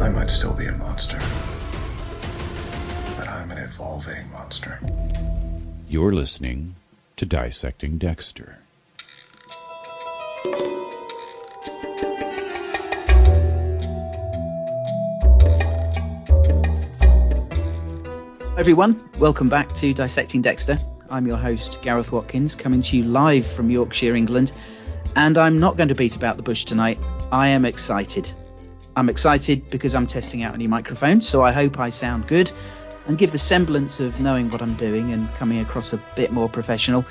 I might still be a monster, but I'm an evolving monster. You're listening to Dissecting Dexter. everyone, welcome back to Dissecting Dexter. I'm your host, Gareth Watkins, coming to you live from Yorkshire, England. And I'm not going to beat about the bush tonight. I am excited. I'm excited because I'm testing out a new microphone, so I hope I sound good and give the semblance of knowing what I'm doing and coming across a bit more professional.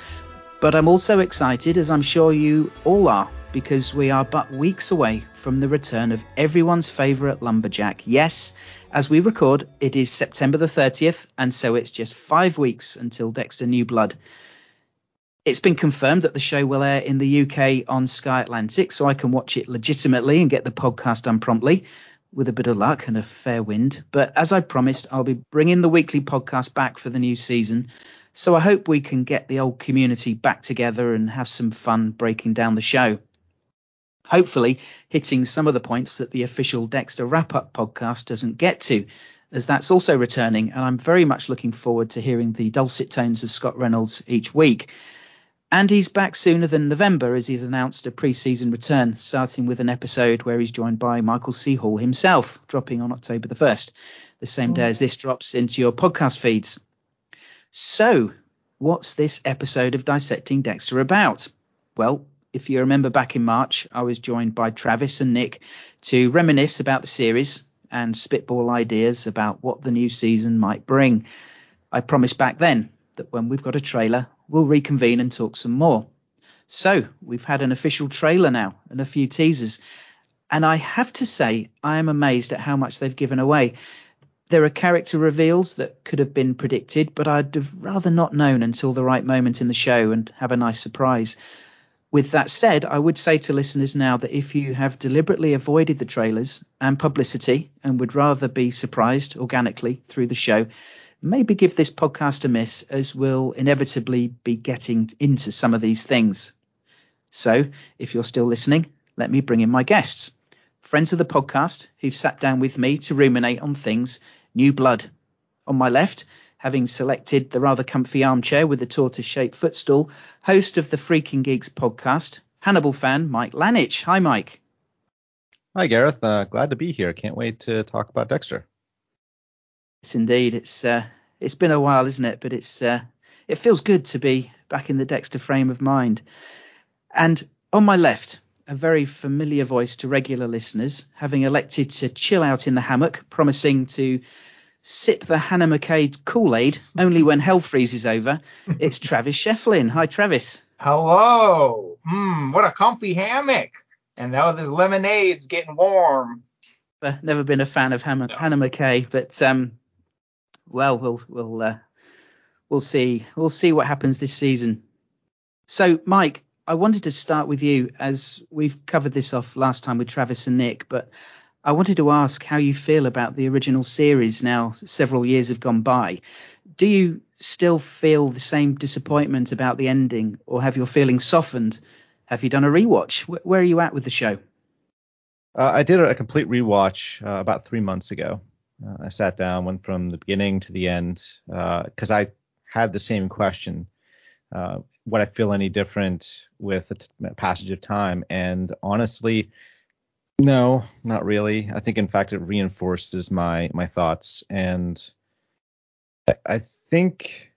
But I'm also excited, as I'm sure you all are, because we are but weeks away from the return of everyone's favourite lumberjack. Yes, as we record, it is September the 30th, and so it's just five weeks until Dexter New Blood. It's been confirmed that the show will air in the UK on Sky Atlantic, so I can watch it legitimately and get the podcast done promptly, with a bit of luck and a fair wind. But as I promised, I'll be bringing the weekly podcast back for the new season. So I hope we can get the old community back together and have some fun breaking down the show hopefully hitting some of the points that the official Dexter wrap up podcast doesn't get to, as that's also returning. And I'm very much looking forward to hearing the dulcet tones of Scott Reynolds each week. And he's back sooner than November as he's announced a pre season return, starting with an episode where he's joined by Michael C. Hall himself, dropping on October the 1st, the same day oh. as this drops into your podcast feeds. So, what's this episode of Dissecting Dexter about? Well, if you remember back in March, I was joined by Travis and Nick to reminisce about the series and spitball ideas about what the new season might bring. I promised back then that when we've got a trailer, we'll reconvene and talk some more. So we've had an official trailer now and a few teasers. And I have to say, I am amazed at how much they've given away. There are character reveals that could have been predicted, but I'd have rather not known until the right moment in the show and have a nice surprise. With that said, I would say to listeners now that if you have deliberately avoided the trailers and publicity and would rather be surprised organically through the show, maybe give this podcast a miss as we'll inevitably be getting into some of these things. So, if you're still listening, let me bring in my guests. Friends of the podcast who've sat down with me to ruminate on things new blood. On my left, having selected the rather comfy armchair with the tortoise shaped footstool, host of the Freaking Geeks podcast, Hannibal fan Mike Lanich. Hi, Mike. Hi, Gareth. Uh, glad to be here. Can't wait to talk about Dexter. Yes, indeed. It's uh, it's been a while, isn't it? But it's uh, it feels good to be back in the Dexter frame of mind. And on my left, a very familiar voice to regular listeners, having elected to chill out in the hammock, promising to sip the Hannah McKay Kool Aid only when hell freezes over. It's Travis Shefflin. Hi, Travis. Hello. Hmm, what a comfy hammock. And now this lemonade's getting warm. Never been a fan of Hannah, no. Hannah McKay, but um, well, we'll we'll uh, we'll see. We'll see what happens this season. So, Mike, I wanted to start with you as we've covered this off last time with Travis and Nick, but I wanted to ask how you feel about the original series now several years have gone by. Do you still feel the same disappointment about the ending, or have your feelings softened? Have you done a rewatch? Where are you at with the show? Uh, I did a complete rewatch uh, about three months ago. Uh, I sat down, went from the beginning to the end, because uh, I had the same question. Uh, would I feel any different with the t- passage of time? And honestly, no, not really. I think in fact it reinforces my my thoughts and I think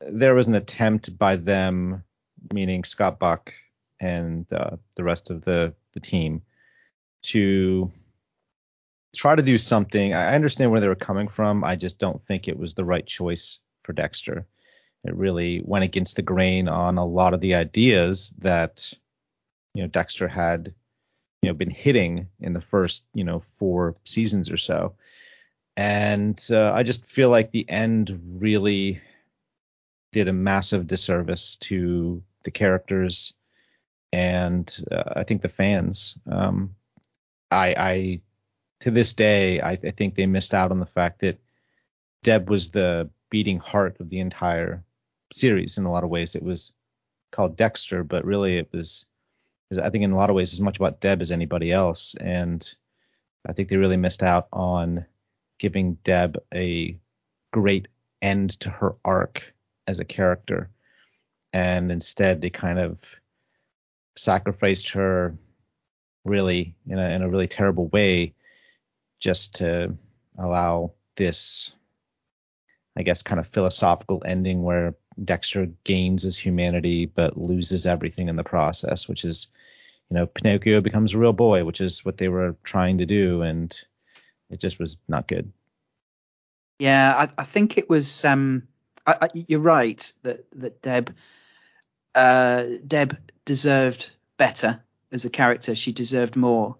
there was an attempt by them, meaning Scott Buck and uh, the rest of the the team, to try to do something. I understand where they were coming from. I just don't think it was the right choice for Dexter. It really went against the grain on a lot of the ideas that you know Dexter had you know been hitting in the first you know four seasons or so and uh, i just feel like the end really did a massive disservice to the characters and uh, i think the fans um, i i to this day I, I think they missed out on the fact that deb was the beating heart of the entire series in a lot of ways it was called dexter but really it was I think in a lot of ways as much about Deb as anybody else. And I think they really missed out on giving Deb a great end to her arc as a character. And instead, they kind of sacrificed her really in a, in a really terrible way just to allow this, I guess, kind of philosophical ending where Dexter gains his humanity but loses everything in the process, which is, you know, Pinocchio becomes a real boy, which is what they were trying to do, and it just was not good. Yeah, I, I think it was. Um, I, I, you're right that that Deb, uh, Deb deserved better as a character. She deserved more.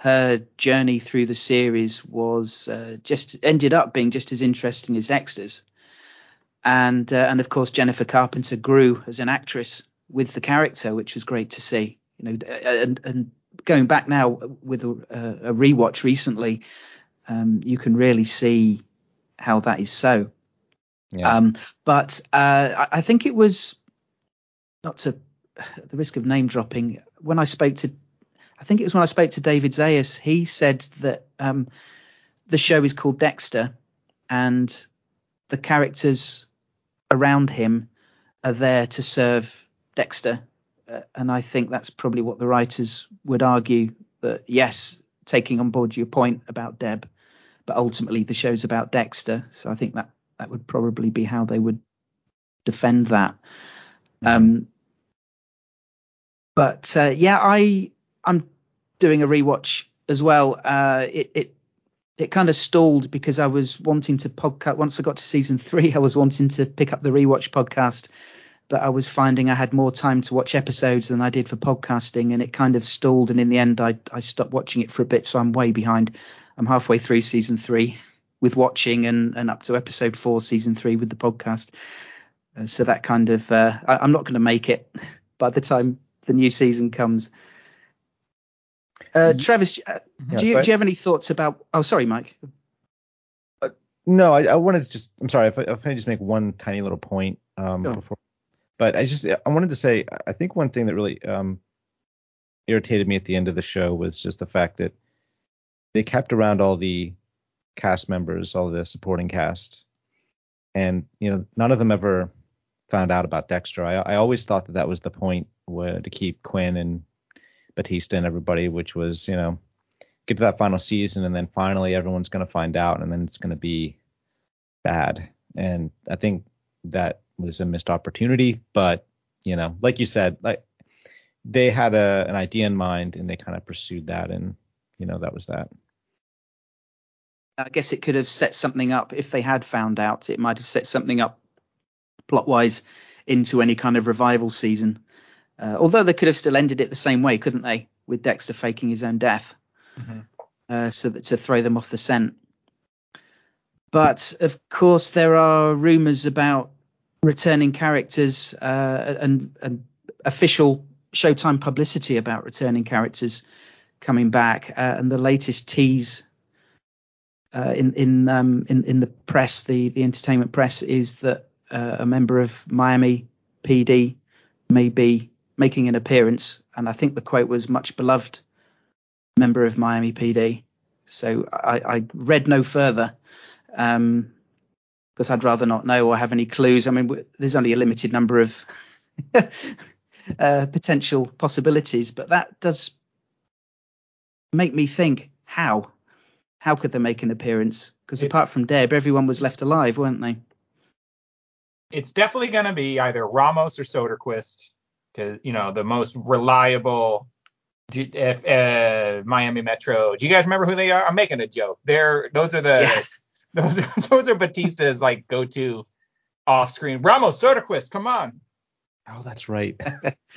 Her journey through the series was uh, just ended up being just as interesting as Dexter's, and uh, and of course Jennifer Carpenter grew as an actress with the character, which was great to see. You know, and and going back now with a, a rewatch recently, um, you can really see how that is so. Yeah. Um, but uh, I, I, think it was not to the risk of name dropping when I spoke to. I think it was when I spoke to David Zayas. He said that um, the show is called Dexter, and the characters around him are there to serve Dexter. Uh, and I think that's probably what the writers would argue that yes, taking on board your point about Deb, but ultimately the show's about Dexter, so I think that that would probably be how they would defend that. Mm-hmm. Um, but uh, yeah, I I'm doing a rewatch as well. Uh, it it it kind of stalled because I was wanting to podcast. Once I got to season three, I was wanting to pick up the rewatch podcast, but I was finding I had more time to watch episodes than I did for podcasting, and it kind of stalled. And in the end, I I stopped watching it for a bit, so I'm way behind. I'm halfway through season three with watching and, and up to episode four, season three with the podcast. Uh, so that kind of, uh, I, am not going to make it by the time the new season comes. Uh, Travis, uh, yeah, do, you, do you have any thoughts about? Oh, sorry, Mike. Uh, no, I, I, wanted to just. I'm sorry if I, if I just make one tiny little point um, before, but I just I wanted to say I think one thing that really um, irritated me at the end of the show was just the fact that they kept around all the cast members, all the supporting cast, and you know none of them ever found out about Dexter. I, I always thought that that was the point where to keep Quinn and Batista and everybody, which was you know get to that final season and then finally everyone's going to find out and then it's going to be bad. And I think that was a missed opportunity, but you know, like you said, like they had a an idea in mind and they kind of pursued that and you know that was that. I guess it could have set something up if they had found out. It might have set something up plot wise into any kind of revival season. Uh, although they could have still ended it the same way, couldn't they? With Dexter faking his own death, mm-hmm. uh, so that to throw them off the scent. But of course, there are rumours about returning characters uh, and, and, official Showtime publicity about returning characters coming back. Uh, and the latest tease uh, in in, um, in in the press, the the entertainment press, is that uh, a member of Miami PD may be making an appearance, and I think the quote was "much beloved member of Miami PD." So I, I read no further because um, I'd rather not know or have any clues. I mean, there's only a limited number of uh, potential possibilities, but that does make me think how how could they make an appearance? Because apart from Deb, everyone was left alive, weren't they? It's definitely going to be either Ramos or Soderquist, because you know the most reliable if, uh, Miami Metro. Do you guys remember who they are? I'm making a joke. They're those are the yeah. those are, those are Batista's like go-to off-screen. Ramos Soderquist, come on. Oh, that's right.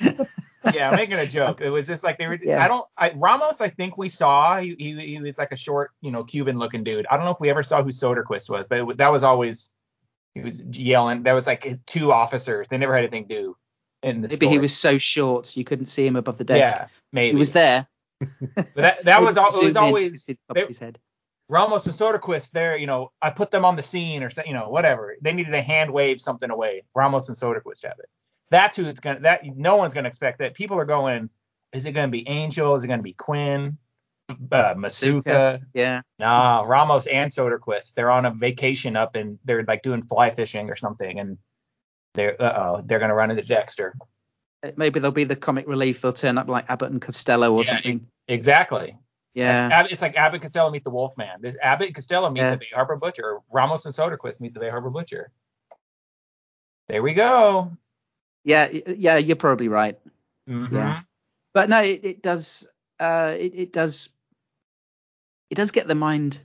yeah, I'm making a joke. It was just like they were. Yeah. I don't. I, Ramos, I think we saw. He, he, he was like a short, you know, Cuban-looking dude. I don't know if we ever saw who Soderquist was, but it, that was always he was yelling. That was like two officers. They never had anything to do in the. Maybe story. he was so short you couldn't see him above the desk. Yeah, maybe he was there. but that that was it was always. They, his head. Ramos and Soderquist, there, you know, I put them on the scene or you know, whatever. They needed to hand wave something away. Ramos and Soderquist have it. That's who it's gonna. That no one's gonna expect that. People are going. Is it gonna be Angel? Is it gonna be Quinn? uh, Masuka. Yeah. Nah, Ramos and Soderquist. They're on a vacation up and they're like doing fly fishing or something, and they're uh oh, they're gonna run into Dexter. Maybe they'll be the comic relief. They'll turn up like Abbott and Costello or Yeah, something. Exactly. Yeah. Ab- It's like Abbott and Costello meet the Wolfman. This Abbott and Costello meet Yeah. the Bay Harbor Butcher. Ramos and Soderquist meet the Bay Harbor Butcher. There we go. Yeah. Yeah. You're probably right. Mhm. Yeah. But no, it, it does. Uh, it, it does. It does get the mind,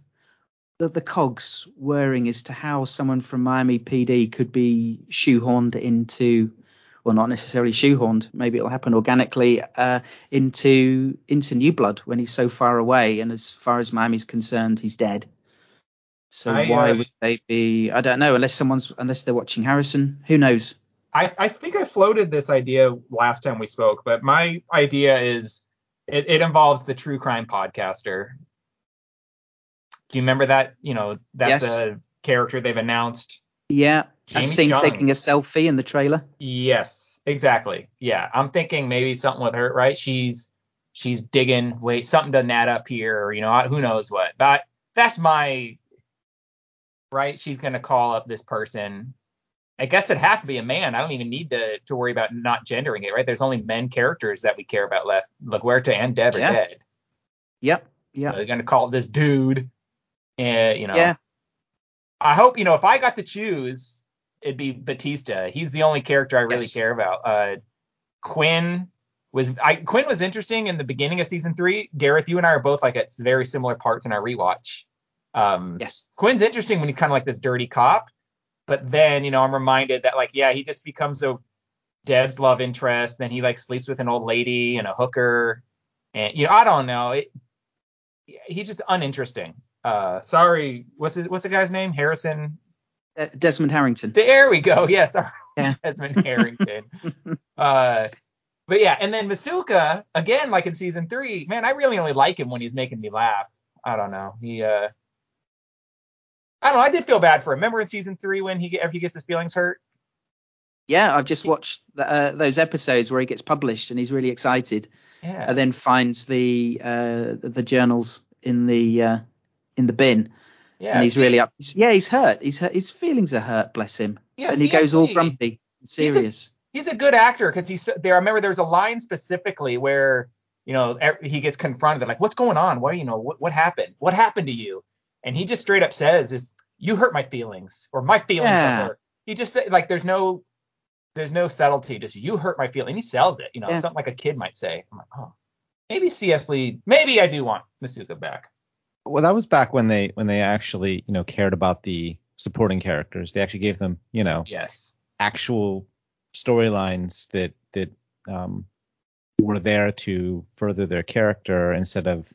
the, the cogs whirring as to how someone from Miami PD could be shoehorned into, well, not necessarily shoehorned. Maybe it'll happen organically uh, into into New Blood when he's so far away, and as far as Miami's concerned, he's dead. So I, why uh, would they be? I don't know. Unless someone's unless they're watching Harrison, who knows? I, I think I floated this idea last time we spoke, but my idea is it, it involves the true crime podcaster. Do you remember that? You know, that's Yes. a character they've announced. Yeah, Jamie I've seen Chung. taking a selfie in the trailer. Yes, exactly. Yeah, I'm thinking maybe something with her, right? She's she's digging. Wait, something doesn't add up here, or you know, who knows what. But that's my right. She's gonna call up this person. I guess it'd have to be a man. I don't even need to to worry about not gendering it, right? There's only men characters that we care about left. LaGuerta and Deb are Yeah. dead. Yep. Yeah. So they're gonna call this dude. And you know, Yeah. I hope you know if I got to choose, it'd be Batista. He's the only character I really Yes. care about. Uh, Quinn was I Quinn was interesting in the beginning of season three. Gareth, you and I are both like at very similar parts in our rewatch. Um, Yes. Quinn's interesting when he's kind of like this dirty cop, but then you know I'm reminded that like yeah he just becomes a Deb's love interest. Then he like sleeps with an old lady and a hooker, and you know I don't know. It, he's just uninteresting. Uh, sorry, what's his, what's the guy's name? Harrison. Uh, Desmond Harrington. There we go. Yes, Yeah. Desmond Harrington. uh, but yeah, and then Masuka again, like in season three. Man, I really only like him when he's making me laugh. I don't know. He uh, I don't know. I did feel bad for him. Remember in season three when he get- he gets his feelings hurt? Yeah, I've just watched the, uh, those episodes where he gets published and he's really excited, Yeah. and then finds the uh, the journals in the uh, in the bin, yeah. and he's really up. Yeah, he's hurt. He's hurt. His feelings are hurt. Bless him. Yeah, and he goes all grumpy, and serious. he's a good actor because he's there. I remember there's a line specifically where you know he gets confronted. They're like, "What's going on? What you know? What, what happened? What happened to you?" And he just straight up says, "Is you hurt my feelings or my feelings Yeah. are hurt." He just said like there's no there's no subtlety. Just you hurt my feelings. And he sells it. You know, Yeah. something like a kid might say. I'm like, oh, maybe C.S. Lee. Maybe I do want Masuka back. Well, that was back when they when they actually you know cared about the supporting characters. They actually gave them you know Yes. actual storylines that that um, were there to further their character instead of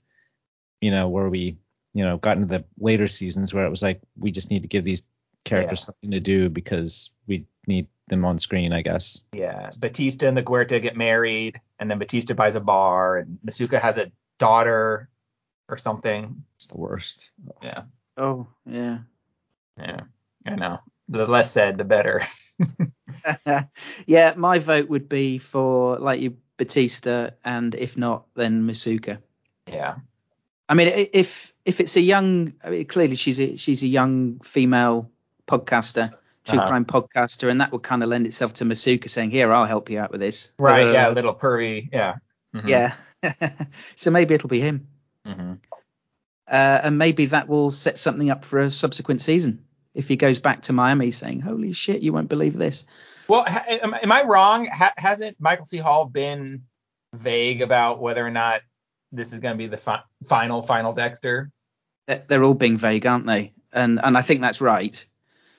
you know where we you know got into the later seasons where it was like we just need to give these characters Yeah. something to do because we need them on screen, I guess. Yeah, Batista and LaGuerta get married, and then Batista buys a bar, and Masuka has a daughter or something. It's the worst. Yeah, Oh yeah. yeah, I know. The less said, the better. yeah, my vote would be for like you Batista, and if not, then Masuka. Yeah, I mean, if if it's a young, I mean, clearly she's a she's a young female podcaster, true Uh-huh. crime podcaster, and that would kind of lend itself to Masuka saying, "Here, I'll help you out with this." right. Uh, yeah, little pervy. Yeah. Mhm. yeah. so maybe it'll be him, Mhm. Uh, and maybe that will set something up for a subsequent season. If he goes back to Miami saying, "Holy shit, you won't believe this," Well, ha- am, am I wrong? Ha- hasn't Michael C. Hall been vague about whether or not this is going to be the fi- final final Dexter? They're- they're all being vague, aren't they? And and I think that's right.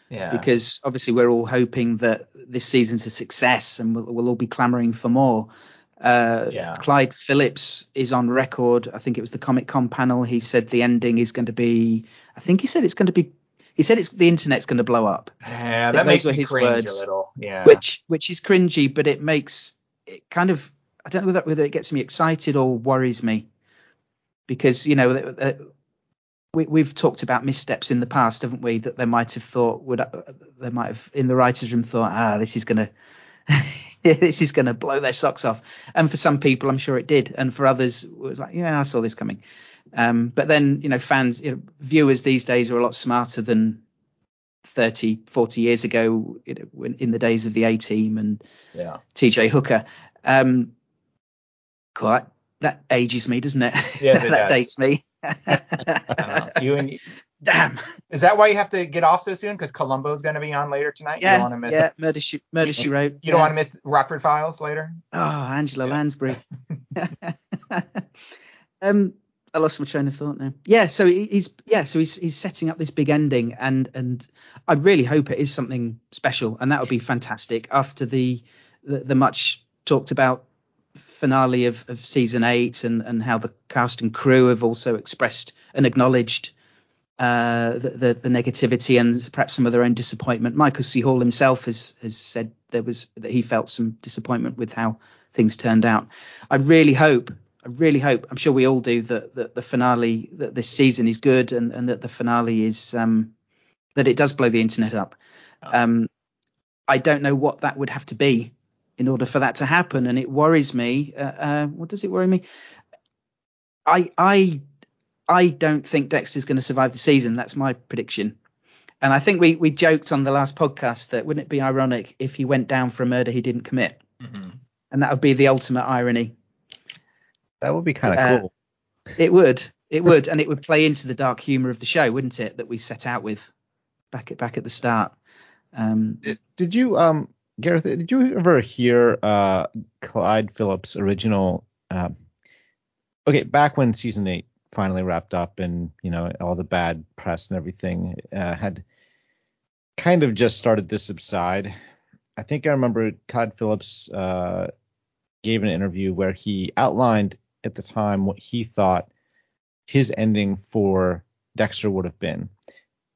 Yeah. because obviously we're all hoping that this season's a success and we'll, we'll all be clamoring for more. Uh, Yeah. Clyde Phillips is on record. I think it was the Comic Con panel. He said the ending is going to be. I think he said it's going to be. He said it's the internet's going to blow up, yeah, that makes me his cringe words. a little. Yeah. which which is cringy, but it makes it kind of. I don't know whether, whether it gets me excited or worries me, because you know we, we've talked about missteps in the past, haven't we? That they might have thought would uh, they might have in the writers' room thought, ah, this is gonna this is gonna blow their socks off. And for some people, I'm sure it did, and for others, it was like, yeah, I saw this coming. Um, but then, you know, fans, you know, viewers these days are a lot smarter than 30, 40 years ago you know, in the days of the A team and Yeah. TJ Hooker. Um, quite that ages me, doesn't it? Yes, it that does. dates me. Know. You and Damn. is that why you have to get off so soon? Because Columbo's going to be on later tonight. you don't Yeah, want to miss. yeah. Murder she, Murder You- she wrote. You don't want to miss Rockford Files later. Oh, Angela Yeah. Lansbury. um, I lost my train of thought now. Yeah, so he's yeah, so he's he's setting up this big ending, and and I really hope it is something special, and that would be fantastic after the the, the much talked about finale of, of season eight, and and how the cast and crew have also expressed and acknowledged uh, the, the the negativity and perhaps some of their own disappointment. Michael C. Hall himself has has said there was that he felt some disappointment with how things turned out. I really hope, I really hope, I'm sure we all do that, that the finale that this season is good and, and that the finale is um, that it does blow the internet up. Um, I don't know what that would have to be in order for that to happen, and it worries me. Uh, uh, what does it worry me? I I I don't think Dexter's going to survive the season. That's my prediction. And I think we we joked on the last podcast that wouldn't it be ironic if he went down for a murder he didn't commit, and that would be the ultimate irony. That would be kind of Uh, cool. It would, it would, and it would play into the dark humour of the show, wouldn't it? That we set out with back at back at the start. Um, Did, did you um Gareth? Did you ever hear uh Clyde Phillips' original? Um, okay, back when season eight finally wrapped up, and you know all the bad press and everything uh, had kind of just started to subside. I think I remember Clyde Phillips uh, gave an interview where he outlined at the time what he thought his ending for Dexter would have been.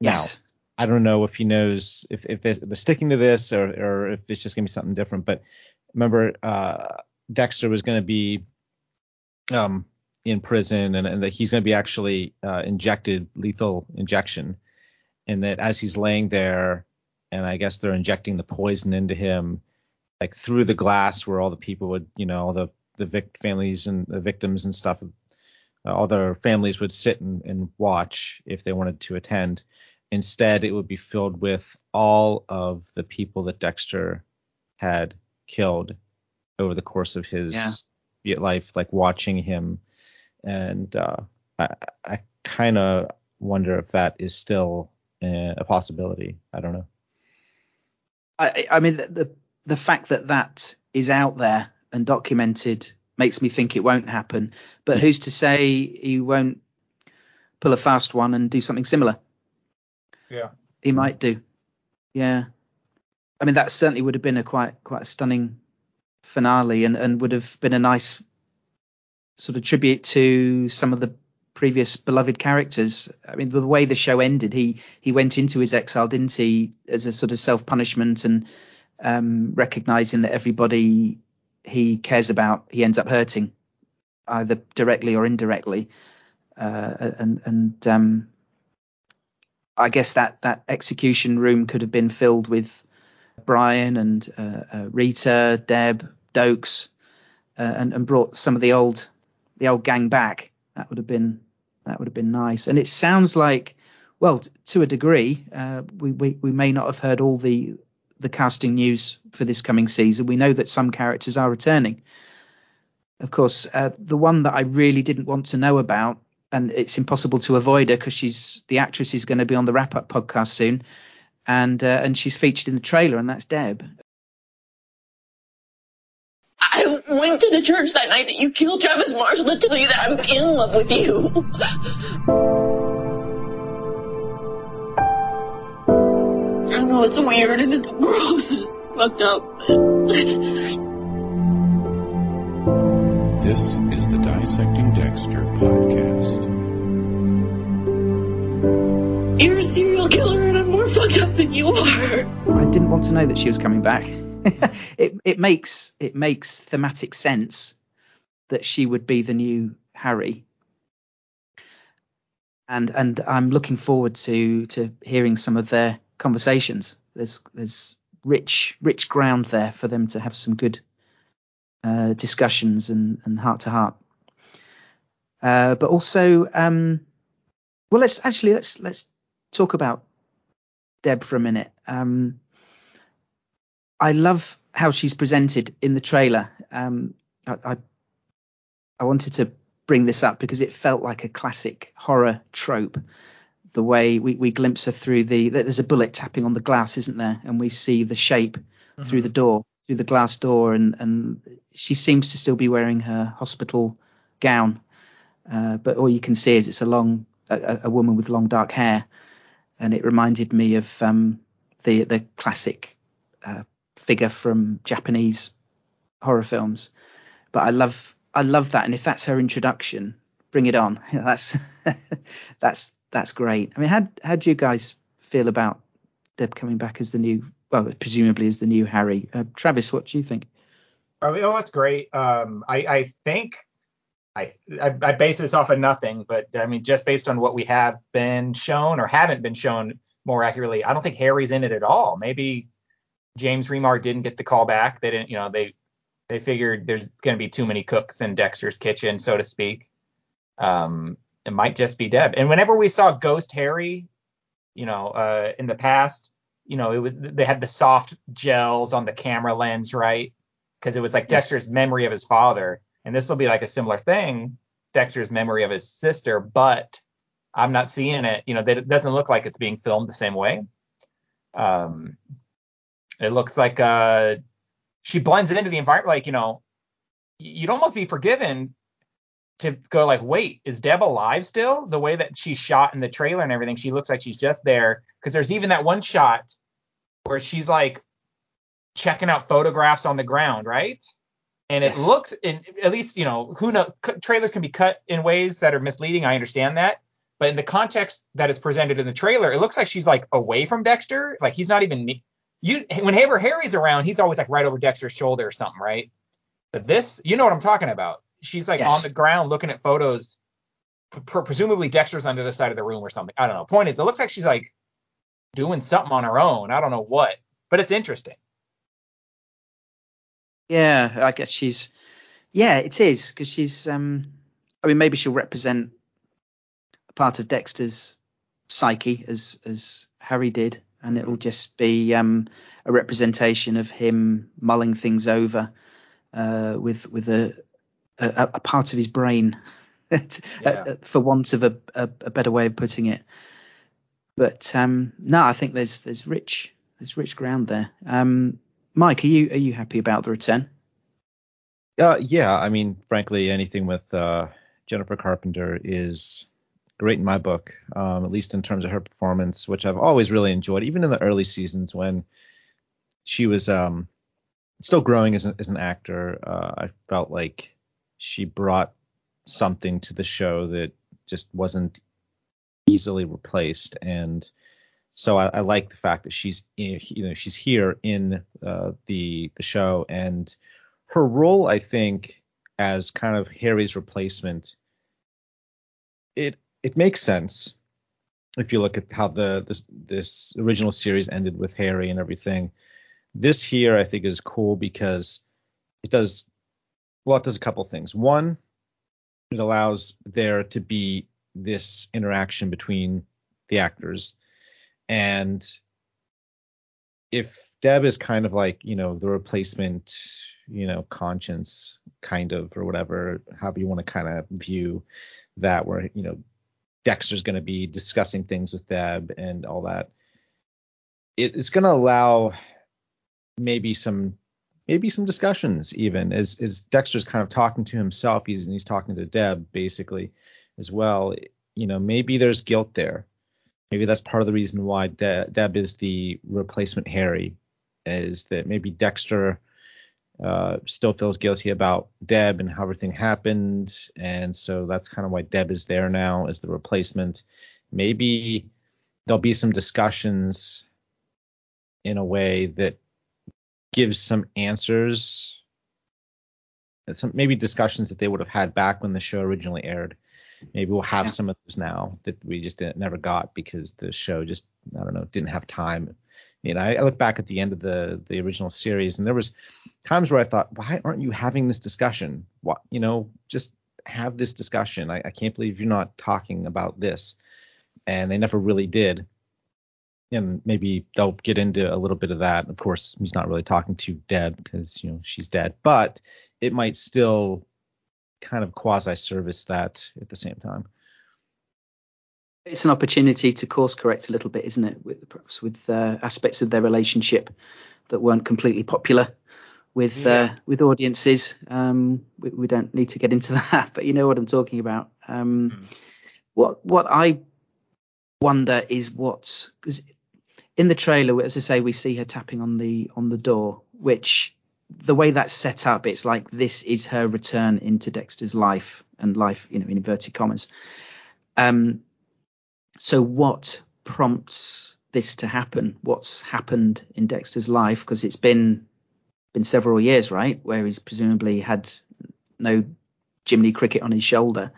yes, I don't know if he knows if if they're, sticking to this or or if it's just gonna be something different. But remember, uh, Dexter was gonna be um in prison and, and that he's gonna be actually uh, injected lethal injection, and that as he's laying there, and I guess they're injecting the poison into him, like through the glass where all the people would, you know, all the the vic- families and the victims and stuff. All their families would sit and, and watch if they wanted to attend. Instead, it would be filled with all of the people that Dexter had killed over the course of his life, like watching him. And uh, I, I kind of wonder if that is still uh, a possibility. I don't know. I, I mean the, the the fact that that is out there and documented makes me think it won't happen. But who's to say he won't pull a fast one and do something similar? Yeah. He might do. Yeah. I mean that certainly would have been a quite quite a stunning finale and, and would have been a nice sort of tribute to some of the previous beloved characters. I mean the way the show ended, he he went into his exile, didn't he, as a sort of self punishment and um, recognizing that everybody he cares about he ends up hurting either directly or indirectly uh, and and um, I guess that that execution room could have been filled with Brian and uh, uh, Rita, Deb, Dokes, uh, and, and brought some of the old the old gang back. That would have been that would have been nice. And it sounds like, well, to a degree, uh, we, we we may not have heard all the the casting news for this coming season. We know that some characters are returning. Of course, uh, the one that I really didn't want to know about, and it's impossible to avoid her because she's the actress is going to be on the wrap up podcast soon, and uh, and she's featured in the trailer, and that's Deb. I went to the church that night that you killed Travis Marshall to tell you that I'm in love with you. I know it's weird and it's gross and it's fucked up. This is the Dissecting Dexter podcast. You're a serial killer and I'm more fucked up than you are. I didn't want to know that she was coming back. it it makes it makes thematic sense that she would be the new Harry. And and I'm looking forward to to hearing some of their conversations. There's there's rich rich ground there for them to have some good uh, discussions and and heart to heart. Uh, but also, um, well, let's actually let's let's talk about Deb for a minute. Um, I love how she's presented in the trailer. Um, I, I, I wanted to bring this up because it felt like a classic horror trope. The way we, we glimpse her through the there's a bullet tapping on the glass, isn't there? And we see the shape mm-hmm. through the door, through the glass door, and and she seems to still be wearing her hospital gown, uh, but all you can see is it's a long a, a, woman with long dark hair, and it reminded me of um, the the classic uh, figure from Japanese horror films. But I love I love that, and if that's her introduction, bring it on. That's that's that's great. I mean, how how do you guys feel about Deb coming back as the new, well, presumably as the new Harry? Uh, Travis, what do you think? Oh, that's great. Um, I I think I, I, I base this off of nothing, but I mean, just based on what we have been shown or haven't been shown more accurately, I don't think Harry's in it at all. Maybe James Remar didn't get the call back. They didn't, you know, they they figured there's going to be too many cooks in Dexter's kitchen, so to speak. Um, it might just be Deb. And whenever we saw Ghost Harry, you know, uh, in the past, you know, it was they had the soft gels on the camera lens, right? Because it was like yes. Dexter's memory of his father and this will be like a similar thing, Dexter's memory of his sister, but I'm not seeing it. You know, that it doesn't look like it's being filmed the same way. Um, it looks like uh, she blends into the environment. Like, you know, you'd almost be forgiven to go like, wait, is Deb alive still? The way that she's shot in the trailer and everything, she looks like she's just there. Because there's even that one shot where she's like checking out photographs on the ground, right? And it yes. looked in at least you know who knows trailers can be cut in ways that are misleading i understand that. But in the context that is presented in the trailer it looks like she's like away from dexter. Like he's not even you whenever harry's around he's always like right over dexter's shoulder or something right? But this you know what i'm talking about. She's like yes. on the ground looking at photos Pre- presumably dexter's on the other side of the room or something. I don't know. Point is it looks like she's like doing something on her own. I don't know what but it's interesting yeah, I guess she's. Yeah, it is because she's. Um, I mean, maybe she'll represent a part of Dexter's psyche as as Harry did, and it'll just be um, a representation of him mulling things over uh, with with a, a, a part of his brain, yeah. for want of a, a, a, better way of putting it. But um, no, I think there's there's rich there's rich ground there. Um, Mike, are you are you happy about the return? Uh, yeah, I mean, frankly, anything with uh, Jennifer Carpenter is great in my book, um, at least in terms of her performance, which I've always really enjoyed, even in the early seasons when she was um, still growing as, a, as an actor. Uh, I felt like she brought something to the show that just wasn't easily replaced, and so I, I, like the fact that she's you know she's here in uh, the the show and her role I think as kind of Harry's replacement it it makes sense if you look at how the this this original series ended with Harry and everything. This here I think is cool because it does well it does a couple things. One, it allows there to be this interaction between the actors and if Deb is kind of like, you know, the replacement, you know, conscience kind of or whatever, however you want to kind of view that, where, you know, Dexter's going to be discussing things with Deb and all that. It's going to allow maybe some maybe some discussions even as as Dexter's kind of talking to himself he's and he's talking to Deb basically as well you know maybe there's guilt there maybe that's part of the reason why De- Deb is the replacement Harry, is that maybe Dexter uh, still feels guilty about Deb and how everything happened, and so that's kind of why Deb is there now as the replacement. Maybe there'll be some discussions in a way that gives some answers, some maybe discussions that they would have had back when the show originally aired maybe we'll have yeah. some of those now that we just never got because the show just I don't know didn't have time. You know, I, I, look back at the end of the the original series and there was times where I thought, why aren't you having this discussion? What you know, just have this discussion. I, I can't believe you're not talking about this. And they never really did. And maybe they'll get into a little bit of that. Of course, he's not really talking to Deb because you know she's dead, but it might still kind of quasi service that at the same time. It's an opportunity to course correct a little bit, isn't it? With perhaps with uh, aspects of their relationship that weren't completely popular with uh, with audiences. Um, we, we don't need to get into that, but you know what I'm talking about. Um, Hmm. What what I wonder is what because in the trailer, as I say, we see her tapping on the on the door, which the way that's set up, it's like this is her return into Dexter's life and life, you know, in inverted commas. Um, so what prompts this to happen? What's happened in Dexter's life? Because it's been been several years, right, where he's presumably had no Jiminy Cricket on his shoulder.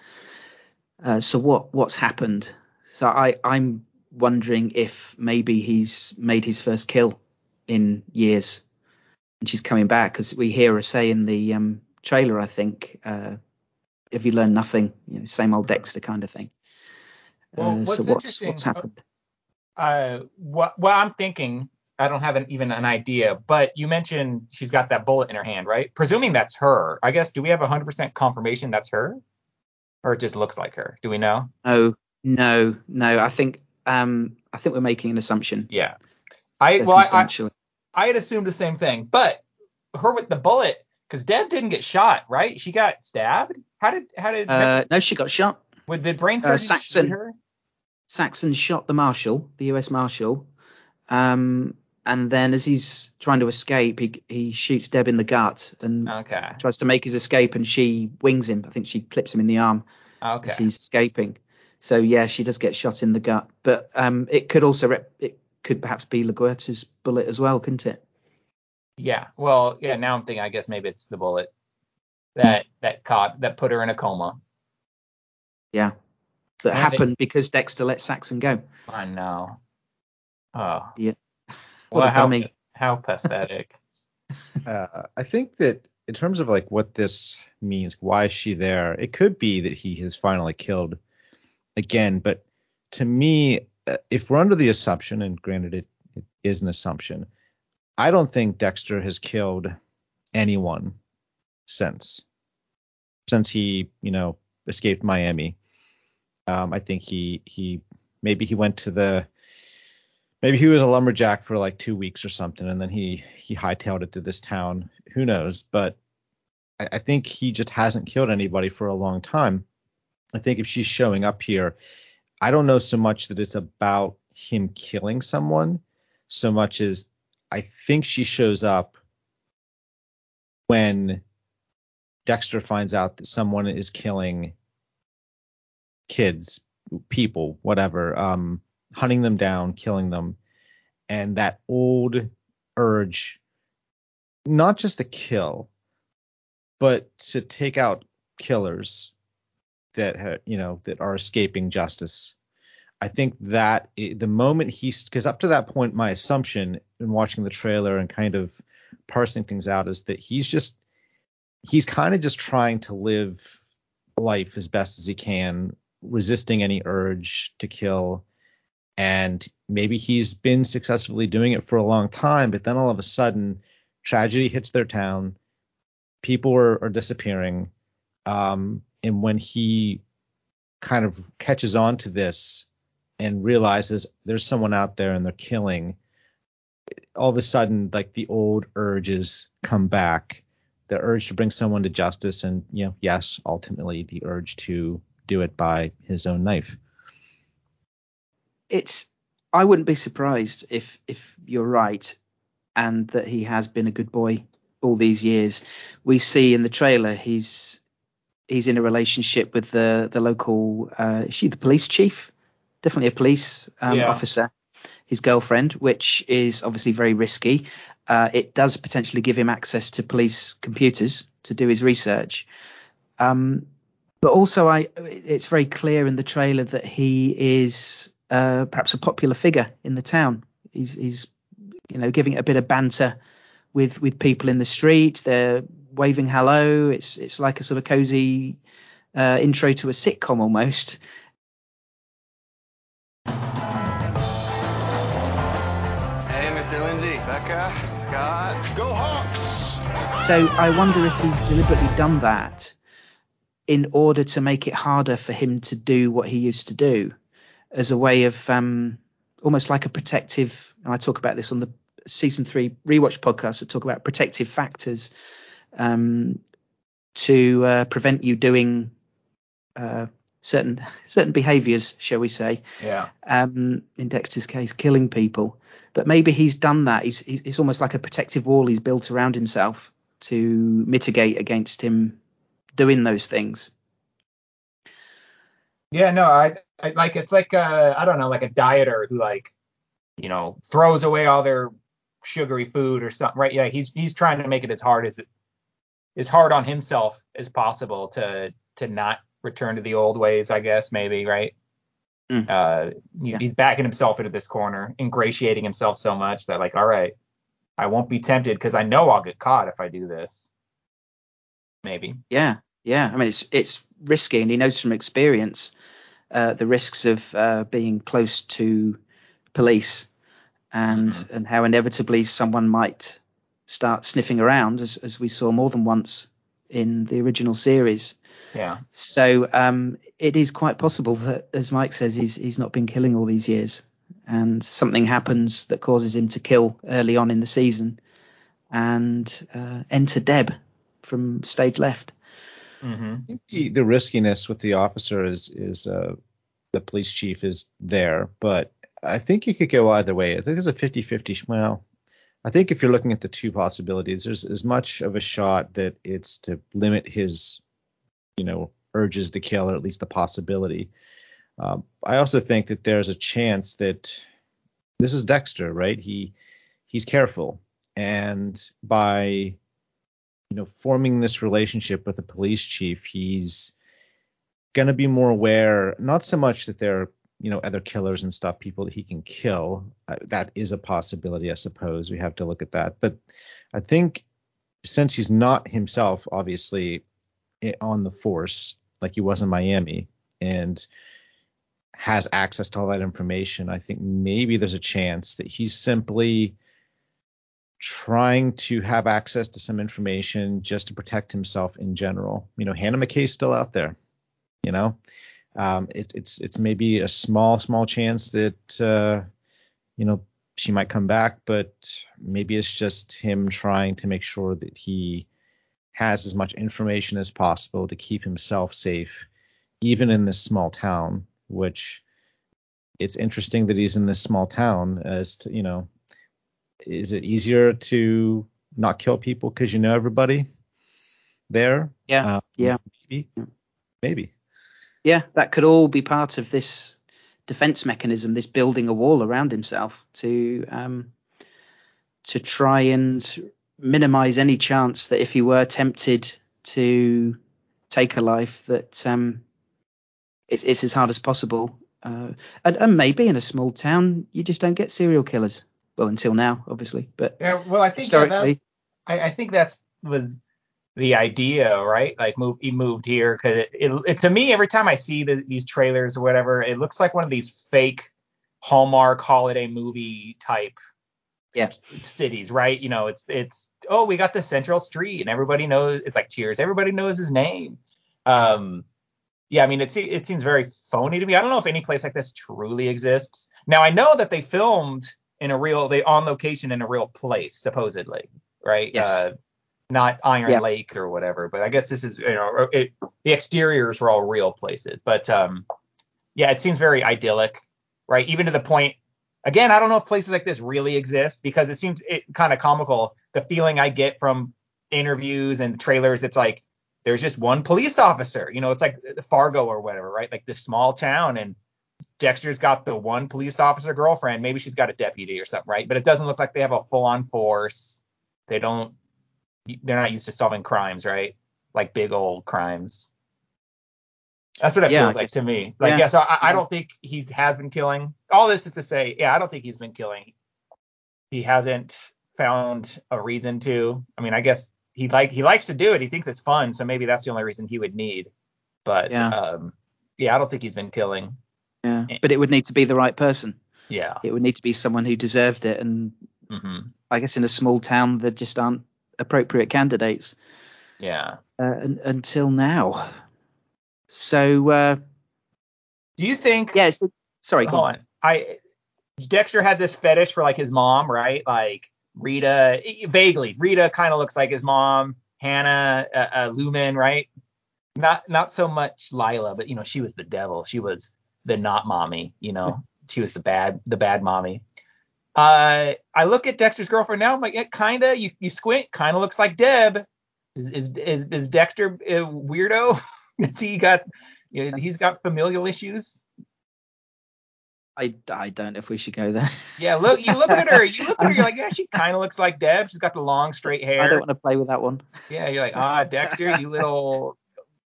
Uh, so what what's happened? So I I'm wondering if maybe he's made his first kill in years, and she's coming back because we hear her say in the um, trailer, I think, uh, "If you learn nothing, you know, same old Dexter kind of thing." Well, Uh, what's so what's what's happened? Uh, what? Well, I'm thinking. I don't have an, even an idea, but you mentioned she's got that bullet in her hand, right? Presuming that's her. I guess. Do we have 100% confirmation that's her, or it just looks like her? Do we know? Oh no, no. I think um I think we're making an assumption. Yeah. I well, I, I, had assumed the same thing, but her with the bullet, because Deb didn't get shot, right? She got stabbed. How did how did uh, no, she got shot. would the brain uh, Saxon. shoot her? Saxon shot the marshal, the U.S. marshal, um, and then as he's trying to escape, he he shoots Deb in the gut and Okay. tries to make his escape, and she wings him. I think she clips him in the arm Okay. as he's escaping. So yeah, she does get shot in the gut, but um, it could also rep- it could perhaps be LaGuerta's bullet as well, couldn't it? Yeah. Well, yeah. Now I'm thinking. I guess maybe it's the bullet that that caught that put her in a coma. Yeah, that And it- happened because Dexter let Saxon go. I know. Oh. Yeah. Well, What a how, dummy. how pathetic. Uh, I think that in terms of like what this means, why is she there? It could be that he has finally killed again, but to me, if we're under the assumption, and granted it, it is an assumption, I don't think Dexter has killed anyone since since he, you know, escaped Miami. Um, I think he he maybe he went to the maybe he was a lumberjack for like two weeks or something, and then he he hightailed it to this town. Who knows? But I, I think he just hasn't killed anybody for a long time. I think if she's showing up here, I don't know so much that it's about him killing someone, so much as I think she shows up when Dexter finds out that someone is killing kids, people, whatever, um, hunting them down, killing them, and that old urge, not just to kill, but to take out killers that ha- you know that are escaping justice. I think that the moment he's because up to that point, my assumption in watching the trailer and kind of parsing things out is that he's just he's kind of just trying to live life as best as he can, resisting any urge to kill. And maybe he's been successfully doing it for a long time, but then all of a sudden, tragedy hits their town. People are, are disappearing. Um, and when he kind of catches on to this and realizes there's someone out there and they're killing, all of a sudden, like the old urges come back the urge to bring someone to justice and you know yes ultimately the urge to do it by his own knife it's I wouldn't be surprised if if you're right and that he has been a good boy all these years. We see in the trailer he's he's in a relationship with the the local uh is she the police chief? Definitely a police um, Yeah. officer. His girlfriend, which is obviously very risky. Uh, it does potentially give him access to police computers to do his research. Um, but also, I it's very clear in the trailer that he is uh, perhaps a popular figure in the town. He's, he's you know giving it a bit of banter with with people in the street. They're waving hello. It's it's like a sort of cozy uh, intro to a sitcom almost. Hey, Mr. Lindsay, Becca, Scott. Go Hawks! So I wonder if he's deliberately done that in order to make it harder for him to do what he used to do, as a way of um, almost like a protective. And I talk about this on the season three rewatch podcast. I talk about protective factors um, to uh, prevent you doing uh, certain certain behaviours, shall we say? Yeah. Um, in Dexter's case, killing people. But maybe he's done that. He's, he's it's almost like a protective wall he's built around himself to mitigate against him doing those things. Yeah, no, I, I like it's like uh I don't know, like a dieter who like, you know, throws away all their sugary food or something, right? Yeah, he's he's trying to make it as hard as it as hard on himself as possible to to not return to the old ways, I guess maybe, right? Mm. Uh, Yeah. he's backing himself into this corner, ingratiating himself so much that like, all right, I won't be tempted because I know I'll get caught if I do this. Maybe. Yeah, yeah. I mean, it's it's risky, and he knows from experience uh, the risks of uh, being close to police, and and how inevitably someone might start sniffing around, as as we saw more than once in the original series. Yeah. So um, it is quite possible that, as Mike says, he's he's not been killing all these years, and something happens that causes him to kill early on in the season, and uh, enter Deb from stage left. hmm I think the, the riskiness with the officer is is uh, the police chief is there, but I think you could go either way. I think there's a 50-50. Well, I think if you're looking at the two possibilities, there's as much of a shot that it's to limit his, you know, urges to kill, or at least the possibility. Um, I also think that there's a chance that this is Dexter, right? He he's careful, and by you know forming this relationship with the police chief, he's going to be more aware, not so much that there are you know other killers and stuff, people that he can kill. Uh, that is a possibility, I suppose. We have to look at that, but I think since he's not himself, obviously on the force like he was in Miami, and has access to all that information, I think maybe there's a chance that he's simply trying to have access to some information just to protect himself in general. You know, Hannah McKay's still out there. You know, um, it, it's it's maybe a small small chance that uh, you know she might come back, but maybe it's just him trying to make sure that he has as much information as possible to keep himself safe, even in this small town. Which it's interesting that he's in this small town as to you know is it easier to not kill people because you know everybody there? Yeah, Um, yeah. Maybe. Maybe. Yeah, that could all be part of this defense mechanism, this building a wall around himself to um, to try and minimize any chance that if he were tempted to take a life, that um, it's, it's as hard as possible. Uh, and, and maybe in a small town, you just don't get serial killers. Well, until now, obviously, but Yeah. Well, I think that- historically, I, I think that's was the idea, right? Like move he moved here because it, it, it to me every time I see the, these trailers or whatever, it looks like one of these fake Hallmark holiday movie type Yeah. cities, right? You know, it's it's oh we got the Central Street and everybody knows it's like Cheers, everybody knows his name. Um, yeah, I mean it it seems very phony to me. I don't know if any place like this truly exists. Now I know that they filmed in a real they on location in a real place supposedly, right? Yes. Uh, not Iron Yeah. Lake or whatever, but I guess this is you know it, the exteriors were all real places, but um, yeah, it seems very idyllic, right? Even to the point. Again, I don't know if places like this really exist because it seems it kind of comical. The feeling I get from interviews and trailers, it's like there's just one police officer. You know, it's like Fargo or whatever, right? Like this small town, and Dexter's got the one police officer girlfriend. Maybe she's got a deputy or something, right? But it doesn't look like they have a full-on force. They don't. They're not used to solving crimes, right? Like big old crimes. That's what it Yeah, feels like to me. Like, yeah, yeah. so I, I don't think he has been killing. All this is to say, yeah, I don't think he's been killing. He hasn't found a reason to. I mean, I guess he like he likes to do it. He thinks it's fun, so maybe that's the only reason he would need But Yeah. um, yeah, I don't think he's been killing. Yeah, but it would need to be the right person. Yeah. It would need to be someone who deserved it, and hmm I guess in a small town there just aren't appropriate candidates Yeah. uh, un- until now. So uh, Do you think? yeah, so, sorry, hold on. on. I Dexter had this fetish for like his mom, right? Like Rita, vaguely. Rita kind of looks like his mom. Hannah, uh, uh, Lumen, right? Not not so much Lila, but you know she was the devil. She was the not mommy. You know she was the bad the bad mommy. Uh, I look at Dexter's girlfriend now. I'm like, yeah, kinda. You you squint, kind of looks like Deb. Is is is, is Dexter a weirdo? Is he got you know, he's got familial issues? I, I don't know if we should go there. Yeah, look, you look at her, you look at her, you're like, yeah, she kind of looks like Deb. She's got the long, straight hair. I don't want to play with that one. Yeah, you're like, ah, Dexter, you little,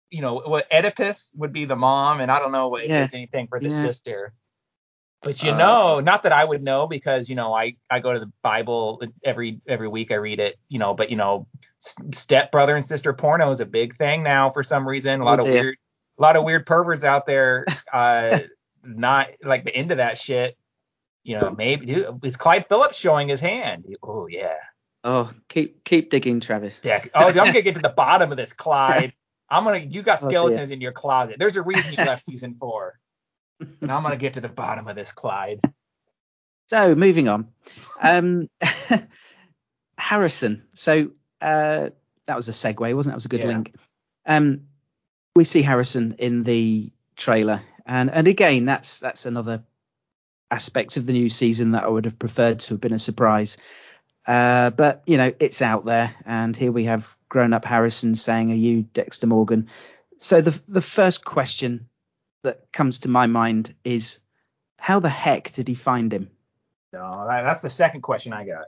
you know, what Oedipus would be the mom, and I don't know what Yeah. there's anything for the Yeah. sister. But you Uh, know, not that I would know because you know I I go to the Bible every every week I read it, you know. But you know, step brother and sister porno is a big thing now for some reason. A lot Oh, of dear. weird, a lot of weird perverts out there, uh, not like the end of that shit. You know, maybe dude, is Clyde Phillips showing his hand? Oh yeah. Oh, keep keep digging, Travis. Oh, dude, I'm gonna get to the bottom of this, Clyde. I'm gonna. You got Oh, skeletons in your closet. There's a reason you left season four. And I'm gonna get to the bottom of this, Clyde. So moving on. Um, Harrison. So uh, that was a segue, wasn't it? That was a good Yeah. link. Um, we see Harrison in the trailer, and and again, that's that's another aspect of the new season that I would have preferred to have been a surprise. Uh, but you know, it's out there, and here we have grown-up Harrison saying, "Are you Dexter Morgan?" So the the first question that comes to my mind is, how the heck did he find him? No, that, that's the second question I got.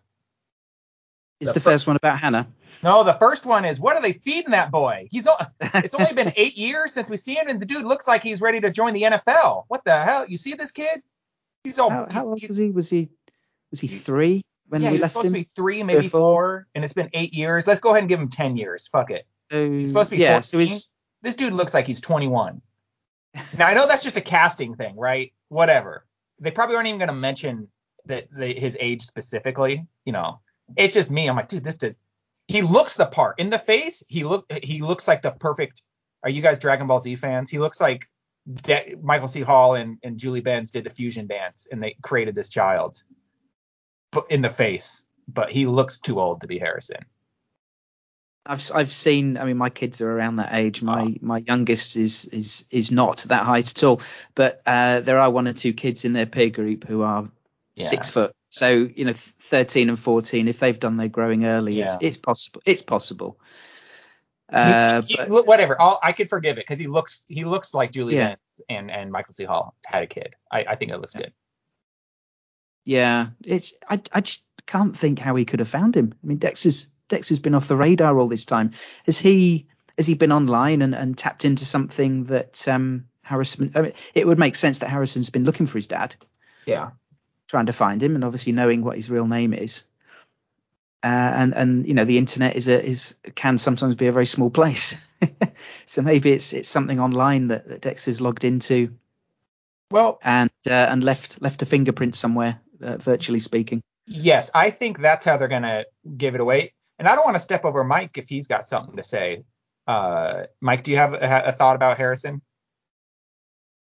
Is The the fir- first one about Hannah? No, the first one is what are they feeding that boy? He's it's only been eight years since we see him, and the dude looks like he's ready to join the NFL. What the hell? You see this kid? He's all how, how old was he? Was he was he three when yeah, we he's left supposed him? to be three, maybe four? four, and it's been eight years. Let's go ahead and give him ten years. Fuck it. So, He's supposed to be yeah. 14. So This dude looks like he's 21. Now I know that's just a casting thing, right? Whatever. They probably aren't even going to mention that the, his age specifically. You know, it's just me. I'm like, dude, this dude. He looks the part in the face. He look. He looks like the perfect. Are you guys Dragon Ball Z fans? He looks like De- Michael C. Hall and, and Julie Benz did the fusion dance, and they created this child. But in the face, but he looks too old to be Harrison. I've I've seen. I mean, my kids are around that age. My my youngest is is is not that height at all. But uh, there are one or two kids in their peer group who are Yeah. six foot. So you know, 13 and 14. If they've done their growing early, Yeah. it's it's possible. It's possible. Uh, He- he- but- whatever. I'll, I could forgive it because he looks he looks like Julie Yeah. And and Michael C. Hall had a kid. I, I think it looks good. Yeah, it's I I just can't think how he could have found him. I mean, Dexter's Dexter's been off the radar all this time. Has he has he been online and, and tapped into something that um Harrison? I mean, it would make sense that Harrison's been looking for his dad, Yeah. trying to find him, and obviously knowing what his real name is. Uh, and and you know the internet is a is can sometimes be a very small place. so maybe it's it's something online that, that is logged into Well, and uh, and left left a fingerprint somewhere, uh, virtually speaking. yes, I think that's how they're gonna give it away. And I don't want to step over Mike if he's got something to say. Uh, Mike, do you have a, a thought about Harrison?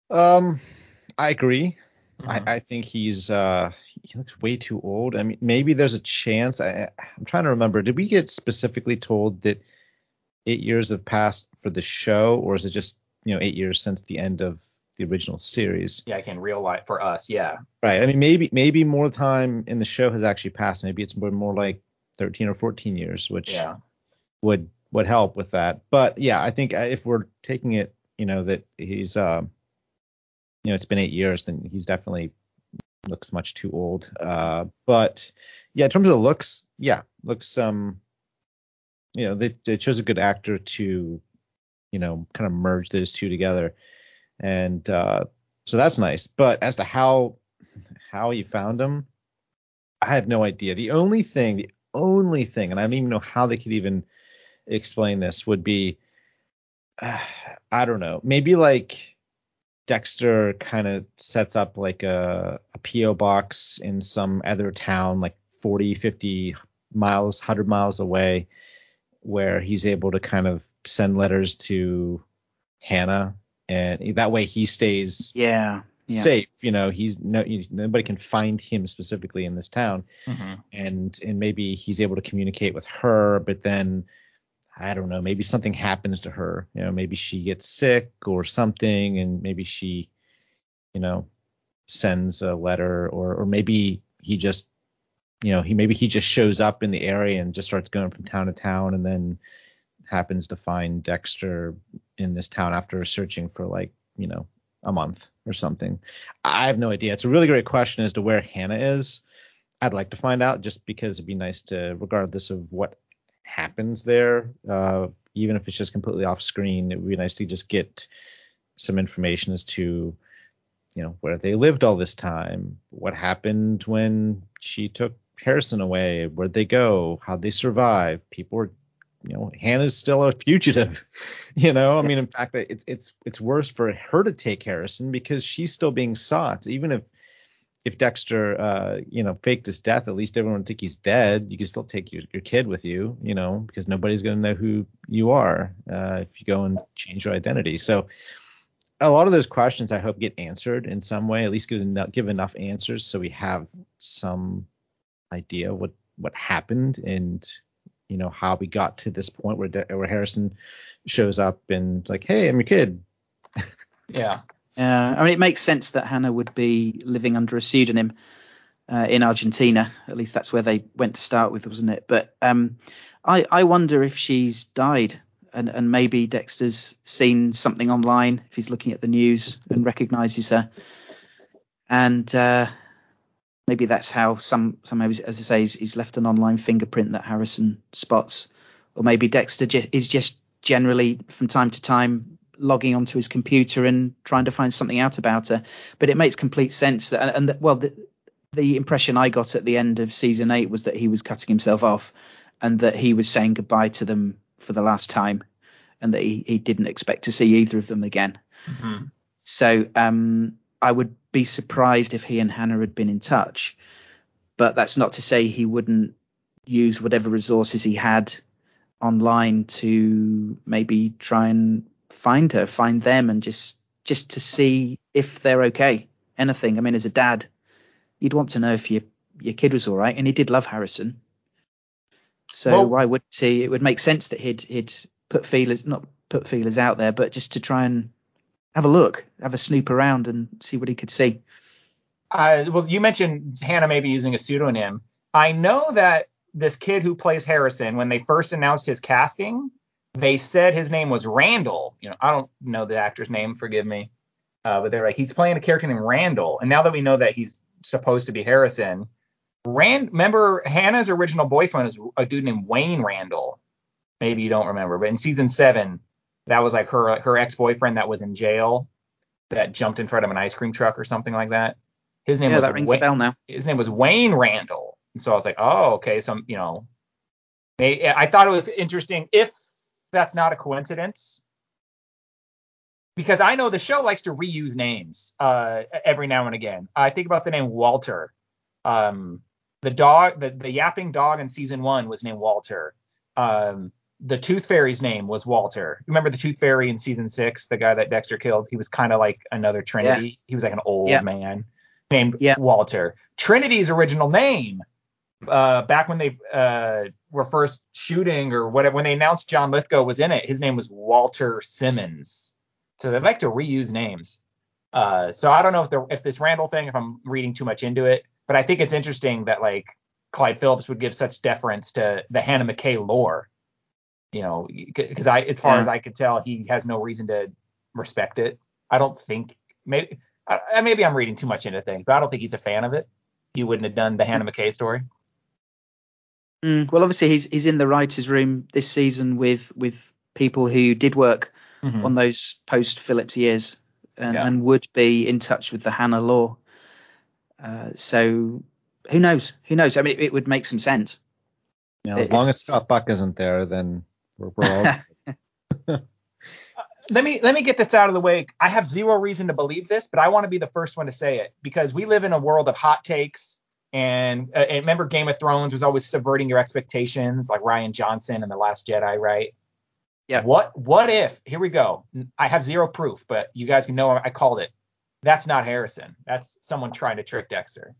Um, I agree. Mhm. I, I think he's uh he looks way too old. I mean, maybe there's a chance. I, I'm trying to remember. Did we get specifically told that eight years have passed for the show, or is it just you know eight years since the end of the original series? Yeah, like in real life for us. Yeah. Right. I mean, maybe maybe more time in the show has actually passed. Maybe it's more more like 13 or 14 years, which Yeah. would would help with that. But yeah, I think uh, if we're taking it, you know, that he's um, you know, it's been eight years, then he's definitely looks much too old. Uh, but yeah, in terms of looks, yeah, looks um, you know, they they chose a good actor to, you know, kind of merge those two together, and uh, so that's nice. But as to how how he found him, I have no idea. The only thing, the only thing, and I don't even know how they could even explain this, would be uh, I don't know. Maybe like Dexter kind of sets up like a, a PO box in some other town, like 40, 50 miles, 100 miles away, where he's able to kind of send letters to Hannah, and that way he stays Yeah. Yeah. safe. You know, he's no nobody can find him specifically in this town, Mm-hmm. and and maybe he's able to communicate with her, but then I don't know, maybe something happens to her. You know, maybe she gets sick or something, and maybe she, you know, sends a letter, or or maybe he just, you know, he maybe he just shows up in the area and just starts going from town to town, and then happens to find Dexter in this town after searching for like you know a month or something. I have no idea. It's a really great question as to where Hannah is. I'd like to find out just because it'd be nice to, regardless of what happens there, uh, even if it's just completely off screen, it would be nice to just get some information as to, you know, where they lived all this time, what happened when she took Harrison away, where'd they go, how'd they survive, people were you know Hannah's still a fugitive. You know, I mean, in fact, it's it's it's worse for her to take Harrison because she's still being sought. Even if if Dexter, uh, you know, faked his death, at least everyone would think he's dead. You can still take your, your kid with you, you know, because nobody's going to know who you are uh, if you go and change your identity. So a lot of those questions I hope get answered in some way, at least give enough, give enough answers so we have some idea what what happened and you know how we got to this point where De- where Harrison shows up and it's like, hey, I'm your kid. Yeah. Uh, I mean, it makes sense that Hannah would be living under a pseudonym uh, in Argentina. At least that's where they went to start with, wasn't it? But um, I, I wonder if she's died, and, and maybe Dexter's seen something online if he's looking at the news and recognizes her, and uh, maybe that's how some some as I say, he's, he's left an online fingerprint that Harrison spots, or maybe Dexter just, is just generally from time to time logging onto his computer and trying to find something out about her. But it makes complete sense that, and that, well, the, the impression I got at the end of season eight was that he was cutting himself off, and that he was saying goodbye to them for the last time, and that he, he didn't expect to see either of them again. Mm-hmm. So um, I would be surprised if he and Hannah had been in touch, but that's not to say he wouldn't use whatever resources he had online to maybe try and find her, find them, and just just to see if they're okay. Anything. I mean, as a dad, you'd want to know if your your kid was all right, and he did love Harrison. So Well- why would he? It would make sense that he'd he'd put feelers, not put feelers out there, but just to try and have a look, have a snoop around, and see what he could see. Uh, well, you mentioned Hannah maybe using a pseudonym. I know that this kid who plays Harrison, when they first announced his casting, they said his name was Randall. You know, I don't know the actor's name, forgive me. Uh, but they're like, he's playing a character named Randall. And now that we know that he's supposed to be Harrison, Rand, remember Hannah's original boyfriend is a dude named Wayne Randall. Maybe you don't remember, but in season seven, that was like her her ex boyfriend that was in jail that jumped in front of an ice cream truck or something like that. His name Yeah, was that rings Wa- a bell now. his name was Wayne Randall. And so I was like, oh, okay. So, you know, I thought it was interesting if that's not a coincidence. Because I know the show likes to reuse names uh, every now and again. I think about the name Walter. Um, the dog, the, the yapping dog in season one was named Walter. Um, the Tooth Fairy's name was Walter. Remember the Tooth Fairy in season six, the guy that Dexter killed? He was kind of like another Trinity. He was like an old Yeah. man named Yeah. Walter. Trinity's original name, uh, back when they uh, were first shooting or whatever, when they announced John Lithgow was in it, his name was Walter Simmons. So they like to reuse names. Uh, so I don't know if the if this Randall thing, if I'm reading too much into it, but I think it's interesting that like Clyde Phillips would give such deference to the Hannah McKay lore. You know, because I, as far Yeah. as I could tell, he has no reason to respect it. I don't think maybe I, maybe I'm reading too much into things, but I don't think he's a fan of it. He wouldn't have done the Hannah McKay story. Mm, well, obviously he's he's in the writers' room this season with with people who did work Mhm. on those post Phillips years and, Yeah. and would be in touch with the Hannah lore. Uh, so who knows? Who knows? I mean, it, it would make some sense. You know, If- as long as Scott Buck isn't there, then we're, we're all let me let me get this out of the way. I have zero reason to believe this, but I want to be the first one to say it because we live in a world of hot takes. And, uh, and remember, Game of Thrones was always subverting your expectations, like Rian Johnson and The Last Jedi, right? Yeah. What what if? Here we go. I have zero proof, but you guys can know I called it. That's not Harrison. That's someone trying to trick Dexter.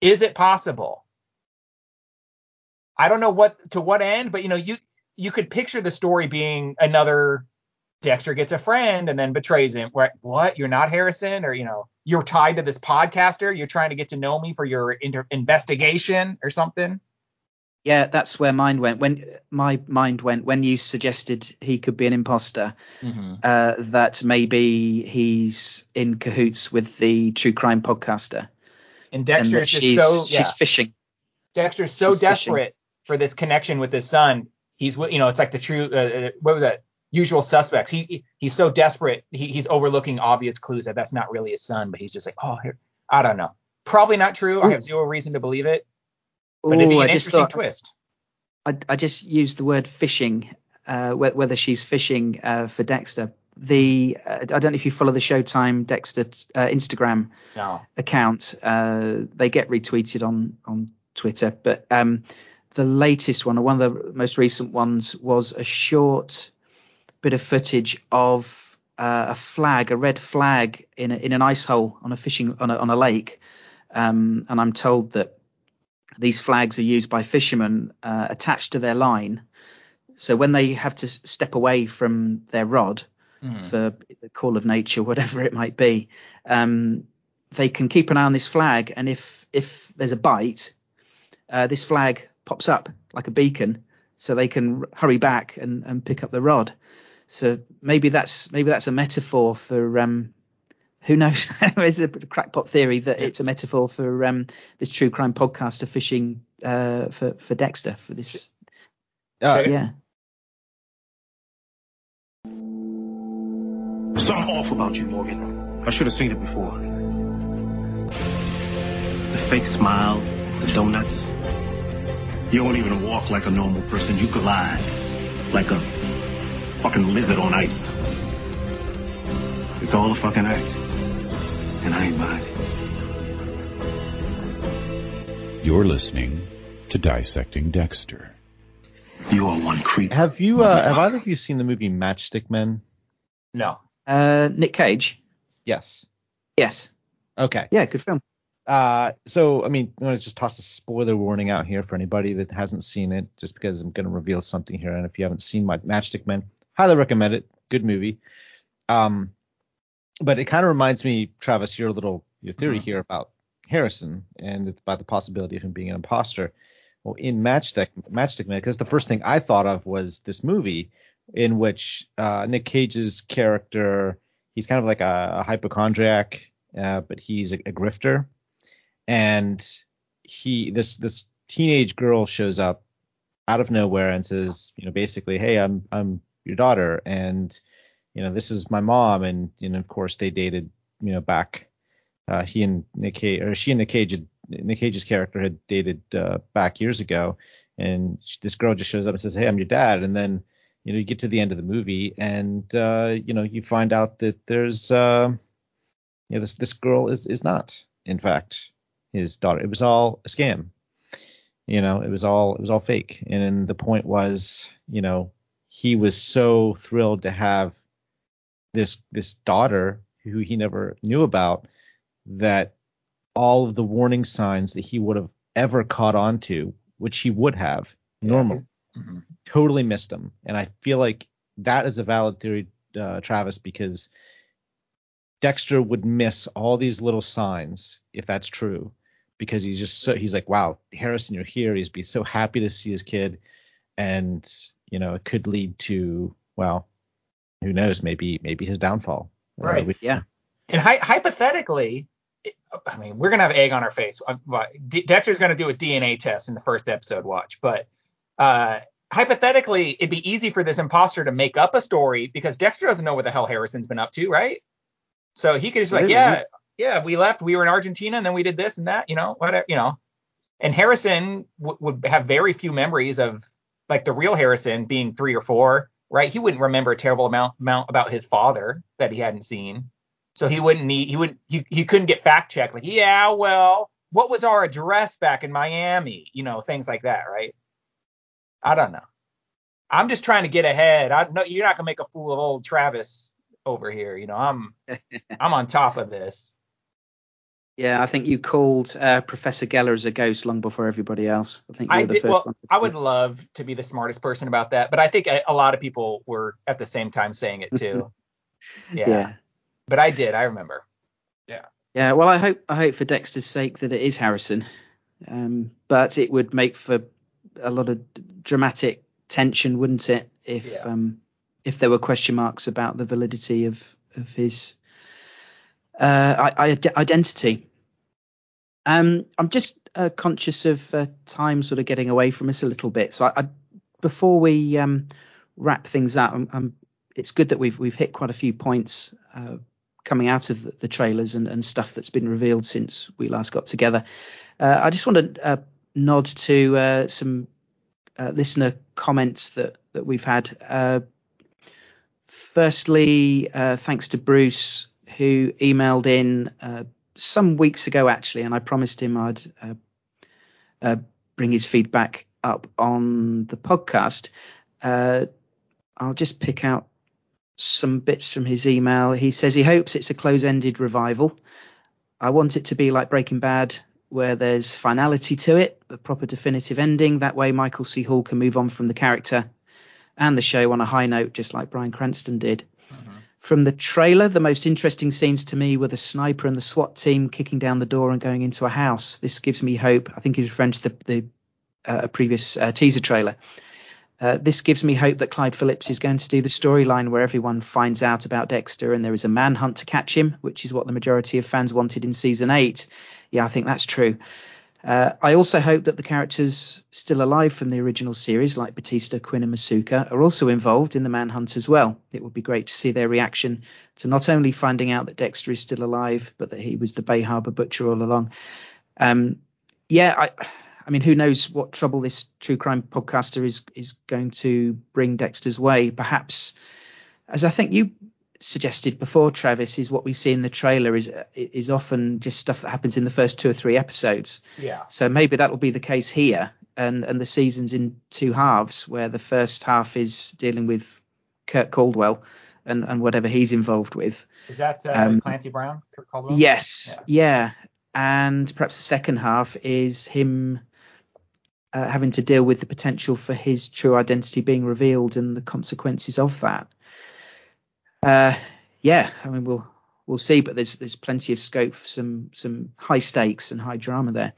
Is it possible? I don't know what to what end, but you know, you you could picture the story being another Dexter gets a friend and then betrays him. What? What? You're not Harrison, or you know, you're tied to this podcaster. You're trying to get to know me for your inter- investigation or something. Yeah, that's where mine went. When my mind went when you suggested he could be an imposter, Mm-hmm. uh, that maybe he's in cahoots with the true crime podcaster, And and Dexter's that just she's so yeah. she's fishing. Dexter's so she's fishing. desperate for this connection with his son. He's you know, it's like the true uh, uh, what was that? Usual suspects. He he's so desperate. He, he's overlooking obvious clues that that's not really his son, but he's just like, oh, here, I don't know. Probably not true. I have zero reason to believe it, but it'd be an I just interesting thought twist. I, I just used the word fishing, uh, whether she's fishing uh, for Dexter. The uh, I don't know if you follow the Showtime Dexter uh, Instagram No. account. Uh, they get retweeted on on Twitter, but um, the latest one, or one of the most recent ones, was a short bit of footage of uh, a flag, a red flag in a, in an ice hole on a fishing on a, on a lake, um, and I'm told that these flags are used by fishermen uh, attached to their line. So when they have to step away from their rod Mhm. for the call of nature, whatever it might be, um, they can keep an eye on this flag, and if if there's a bite, uh, this flag pops up like a beacon, so they can hurry back and, and pick up the rod. So maybe that's maybe that's a metaphor for um, who knows? There's a crackpot theory that it's a metaphor for um, this true crime podcaster fishing uh, for for Dexter for this. Uh, Yeah, Something off about you, Morgan. I should have seen it before. The fake smile, the donuts. You don't even walk like a normal person. You glide like a fucking lizard on ice. It's all a fucking act. And I ain't buying it. You're listening to Dissecting Dexter. You are one creep. Have you? Uh, have either of you seen the movie Matchstick Men? No. uh, Nick Cage. Yes. Yes, Okay. yeah, good film. Uh, so I mean, I'm gonna just toss a spoiler warning out here for anybody that hasn't seen it, just because I'm gonna reveal something here. And if you haven't seen my Matchstick Men, highly recommend it. Good movie. Um, but it kind of reminds me, Travis, your little your theory Mhm. here about Harrison and about the possibility of him being an imposter. Well, in Matchstick Matchstick Men, because the first thing I thought of was this movie in which uh, Nick Cage's character, he's kind of like a, a hypochondriac, uh, but he's a, a grifter and he this this teenage girl shows up out of nowhere and says, you know, basically, hey, I'm I'm your daughter, and you know, this is my mom, and you know, of course, they dated, you know, back. Uh, he and Nick Cage, or she and Nick Cage, Nick Cage's character had dated uh, back years ago, and sh- this girl just shows up and says, hey, I'm your dad, and then you know, you get to the end of the movie, and uh, you know, you find out that there's, uh, you know, this this girl is is not, in fact, his daughter. It was all a scam. You know, it was all it was all fake. And the point was, you know, he was so thrilled to have this this daughter who he never knew about that all of the warning signs that he would have ever caught on to, which he would have normally, Mhm. totally missed them. And I feel like that is a valid theory, uh, Travis, because Dexter would miss all these little signs if that's true, because he's just so he's like, wow, Harrison, you're here. He's be so happy to see his kid, and you know it could lead to well, who knows, maybe maybe his downfall. Uh, Right. we- Yeah, And hy- hypothetically, I mean, we're gonna have egg on our face. Uh, but D- Dexter's gonna do a DNA test in the first episode. Watch, but uh, hypothetically, it'd be easy for this imposter to make up a story because Dexter doesn't know what the hell Harrison's been up to, right? So he could just be like, yeah, yeah, we left, we were in Argentina, and then we did this and that, you know, whatever, you know. And Harrison w- would have very few memories of like the real Harrison being three or four, right? He wouldn't remember a terrible amount, amount about his father that he hadn't seen. So he wouldn't need he wouldn't he, he couldn't get fact checked like, yeah, well, what was our address back in Miami? You know, things like that, right? I don't know. I'm just trying to get ahead. I no, you're not gonna make a fool of old Travis over here. You know, I'm I'm on top of this. Yeah, I think you called uh, Professor Gellar as a ghost long before everybody else. I think you I were the did. first Well, one. I would love to be the smartest person about that, but I think a, a lot of people were at the same time saying it too. yeah. yeah. But I did. I remember. Yeah. Yeah, well, I hope I hope for Dexter's sake that it is Harrison, um, but it would make for a lot of dramatic tension, wouldn't it? If Yeah. um, if there were question marks about the validity of of his uh, identity. Um, I'm just uh, conscious of uh, time sort of getting away from us a little bit, so I, I before we um, wrap things up, I'm, I'm, it's good that we've we've hit quite a few points. Uh, coming out of the, the trailers and, and stuff that's been revealed since we last got together. Uh, I just want to uh, nod to some listener comments that that we've had. Firstly, thanks to Bruce who emailed in uh, some weeks ago actually, and I promised him I'd uh, uh, bring his feedback up on the podcast. Uh, I'll just pick out some bits from his email. He says he hopes it's a close ended revival. I want it to be like Breaking Bad, where there's finality to it, a proper definitive ending. That way, Michael C. Hall can move on from the character and the show on a high note, just like Bryan Cranston did. Mm-hmm. From the trailer, the most interesting scenes to me were the sniper and the SWAT team kicking down the door and going into a house. This gives me hope. I think he's referring to the, the uh, previous uh, teaser trailer. Uh, this gives me hope that Clyde Phillips is going to do the storyline where everyone finds out about Dexter and there is a manhunt to catch him, which is what the majority of fans wanted in season eight. Yeah, I think that's true. Uh, I also hope that the characters still alive from the original series, like Batista, Quinn, and Masuka, are also involved in the manhunt as well. It would be great to see their reaction to not only finding out that Dexter is still alive, but that he was the Bay Harbor butcher all along. Um, yeah, I. I mean, who knows what trouble this true crime podcaster is is going to bring Dexter's way? Perhaps, as I think you suggested before, Travis, is what we see in the trailer is is often just stuff that happens in the first two or three episodes. Yeah. So maybe that'll be the case here, and and the season's in two halves, where the first half is dealing with Kurt Caldwell and and whatever he's involved with. Is that uh, Um, Clancy Brown? Kurt Caldwell? Yes, Yeah. yeah. And perhaps the second half is him uh, having to deal with the potential for his true identity being revealed and the consequences of that. Uh, yeah, I mean we'll we'll see, but there's there's plenty of scope for some some high stakes and high drama there.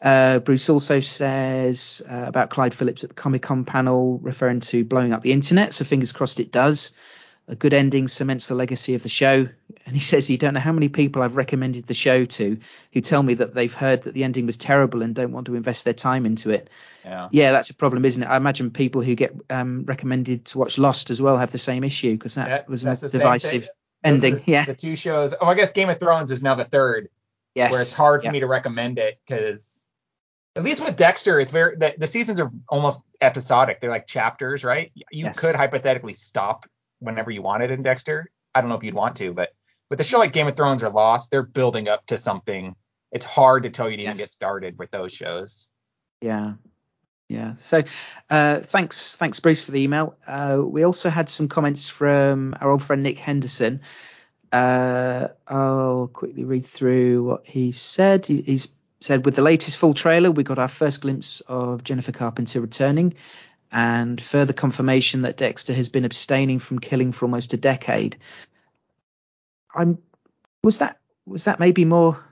Uh, Bruce also says uh, about Clyde Phillips at the Comic Con panel, referring to blowing up the internet. So fingers crossed it does. A good ending cements the legacy of the show. And he says, You don't know how many people I've recommended the show to who tell me that they've heard that the ending was terrible and don't want to invest their time into it. Yeah. Yeah, that's a problem, isn't it? I imagine people who get um, recommended to watch Lost as well have the same issue because that, That- was a divisive thing. Those are ending. the, yeah. The two shows. Oh, I guess Game of Thrones is now the third, yes. where it's hard for yeah. me to recommend it because at least with Dexter, it's very the, the seasons are almost episodic. They're like chapters, right? You Yes. could hypothetically stop whenever you wanted in Dexter. I don't know if you'd want to, but with a show like Game of Thrones or Lost, they're building up to something. It's hard to tell you to even get started with those shows. Yeah. Yeah. So uh, thanks, thanks Bruce for the email. Uh, we also had some comments from our old friend Nick Henderson. Uh, I'll quickly read through what he said. He, he's said with the latest full trailer, we got our first glimpse of Jennifer Carpenter returning, and further confirmation that Dexter has been abstaining from killing for almost a decade. I'm was that was that maybe more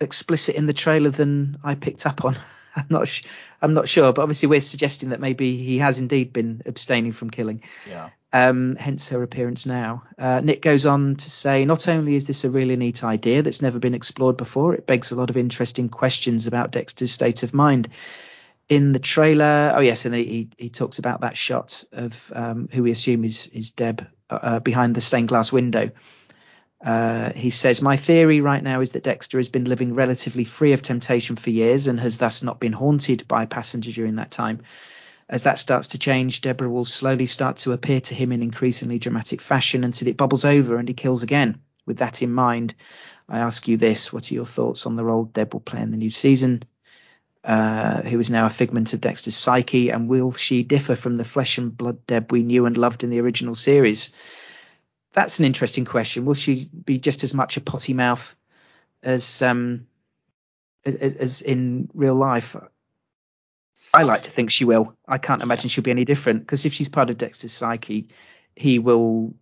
explicit in the trailer than I picked up on? I'm not sh- I'm not sure, but obviously we're suggesting that maybe he has indeed been abstaining from killing. Yeah. Um, hence her appearance now. Uh, Nick goes on to say, not only is this a really neat idea that's never been explored before, it begs a lot of interesting questions about Dexter's state of mind. In the trailer, oh yes, and he he talks about that shot of um, who we assume is is Deb uh, behind the stained glass window. Uh, he says, My theory right now is that Dexter has been living relatively free of temptation for years and has thus not been haunted by a passenger during that time. As that starts to change, Deborah will slowly start to appear to him in increasingly dramatic fashion until it bubbles over and he kills again. With that in mind, I ask you this: What are your thoughts on the role Deb will play in the new season? Uh, who is now a figment of Dexter's psyche, and will she differ from the flesh and blood Deb we knew and loved in the original series? That's an interesting question. Will she be just as much a potty mouth as um, as, as in real life? I like to think she will. I can't imagine she'll be any different because if she's part of Dexter's psyche, he will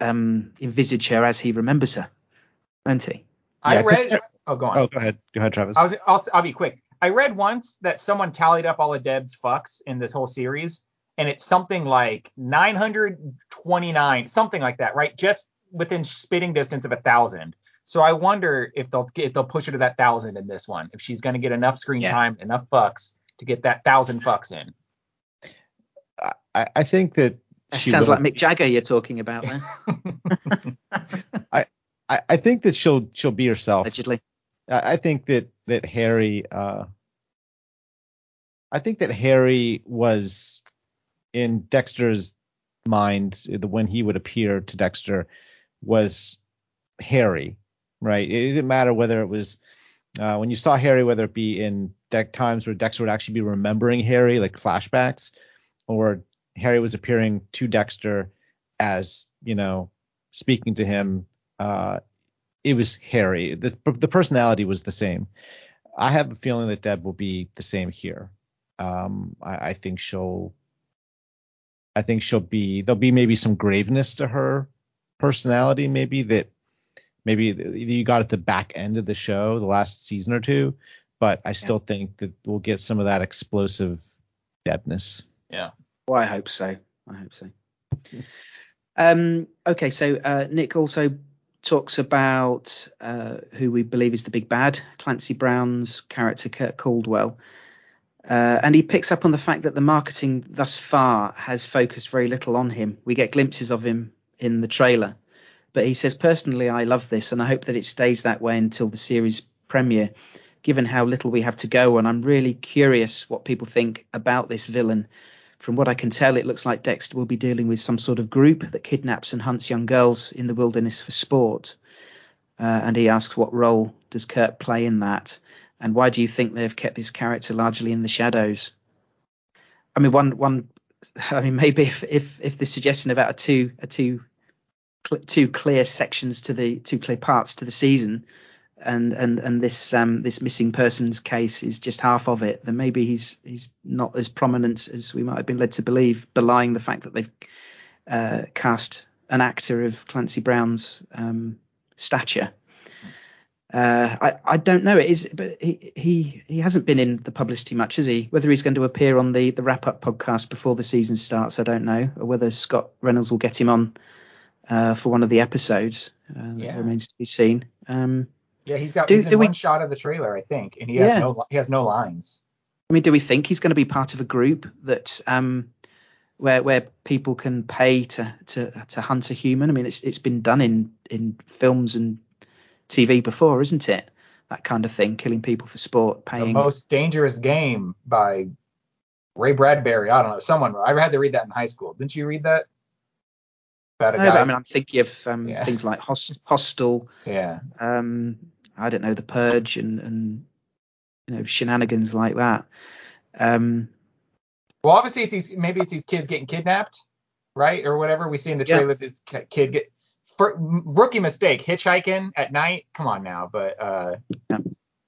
um, envisage her as he remembers her, won't he? I Yeah, 'cause- read. Oh, go on. Oh, go ahead. Go ahead, Travis. I was. I'll, I'll be quick. I read once that someone tallied up all of Deb's fucks in this whole series, and it's something like 929, something like that, right? Just within spitting distance of a thousand. So I wonder if they'll if they'll push her to that thousand in this one. If she's going to get enough screen Yeah. time, enough fucks to get that thousand fucks in. I, I think that That she sounds will- like Mick Jagger you're talking about there, I, I think that she'll she'll be herself. allegedly. I I think that that Harry, uh, I think that Harry was in Dexter's mind the when he would appear to Dexter was Harry, right? It didn't matter whether it was uh, when you saw Harry, whether it be in deck times where Dexter would actually be remembering Harry, like flashbacks, or Harry was appearing to Dexter as you know speaking to him. Uh, it was Harry. The, the personality was the same. I have a feeling that Deb will be the same here. Um, I, I think she'll, I think she'll be. There'll be maybe some graveness to her personality, maybe that maybe you got at the back end of the show, the last season or two. But I still think that we'll get some of that explosive Debness. Yeah. Well, I hope so. I hope so. Um, okay, so uh, Nick also talks about uh, who we believe is the big bad, Clancy Brown's character Kurt Caldwell. Uh, and he picks up on the fact that the marketing thus far has focused very little on him. We get glimpses of him in the trailer, but he says, personally, I love this and I hope that it stays that way until the series premiere, given how little we have to go. And I'm really curious what people think about this villain. From what I can tell, it looks like Dexter will be dealing with some sort of group that kidnaps and hunts young girls in the wilderness for sport. Uh, and he asks, what role does Kurt play in that? And why do you think they've kept this character largely in the shadows? I mean, one, one, I mean, maybe if, if, if the suggestion about a two, a two, two clear sections to the two clear parts to the season, and and and this um this missing persons case is just half of it, then maybe he's he's not as prominent as we might have been led to believe, belying the fact that they've uh, cast an actor of Clancy Brown's um, stature. Uh, I, I don't know it is, but he, he he hasn't been in the publicity much, has he? Whether he's going to appear on the the wrap up podcast before the season starts, I don't know, or whether Scott Reynolds will get him on uh, for one of the episodes. Uh, Yeah. Remains to be seen. Um, Yeah, he's got Do- he's in do we- one shot of the trailer, I think, and he has Yeah. no he has no lines. I mean, do we think he's going to be part of a group that um, where where people can pay to to to hunt a human? I mean, it's it's been done in in films and TV before, isn't it? That kind of thing, killing people for sport, paying. The most dangerous game by Ray Bradbury. I don't know. Someone I had to read that in high school. Didn't you read that? About a No, guy. I mean, I'm thinking of um, Yeah. things like Host, Hostel, yeah. um, I don't know, The Purge, and and you know shenanigans like that. Um, Well, obviously it's these maybe it's these kids getting kidnapped, right, or whatever. We see in the Yeah. trailer this kid get for, rookie mistake hitchhiking at night. Come on now, but uh, Yeah.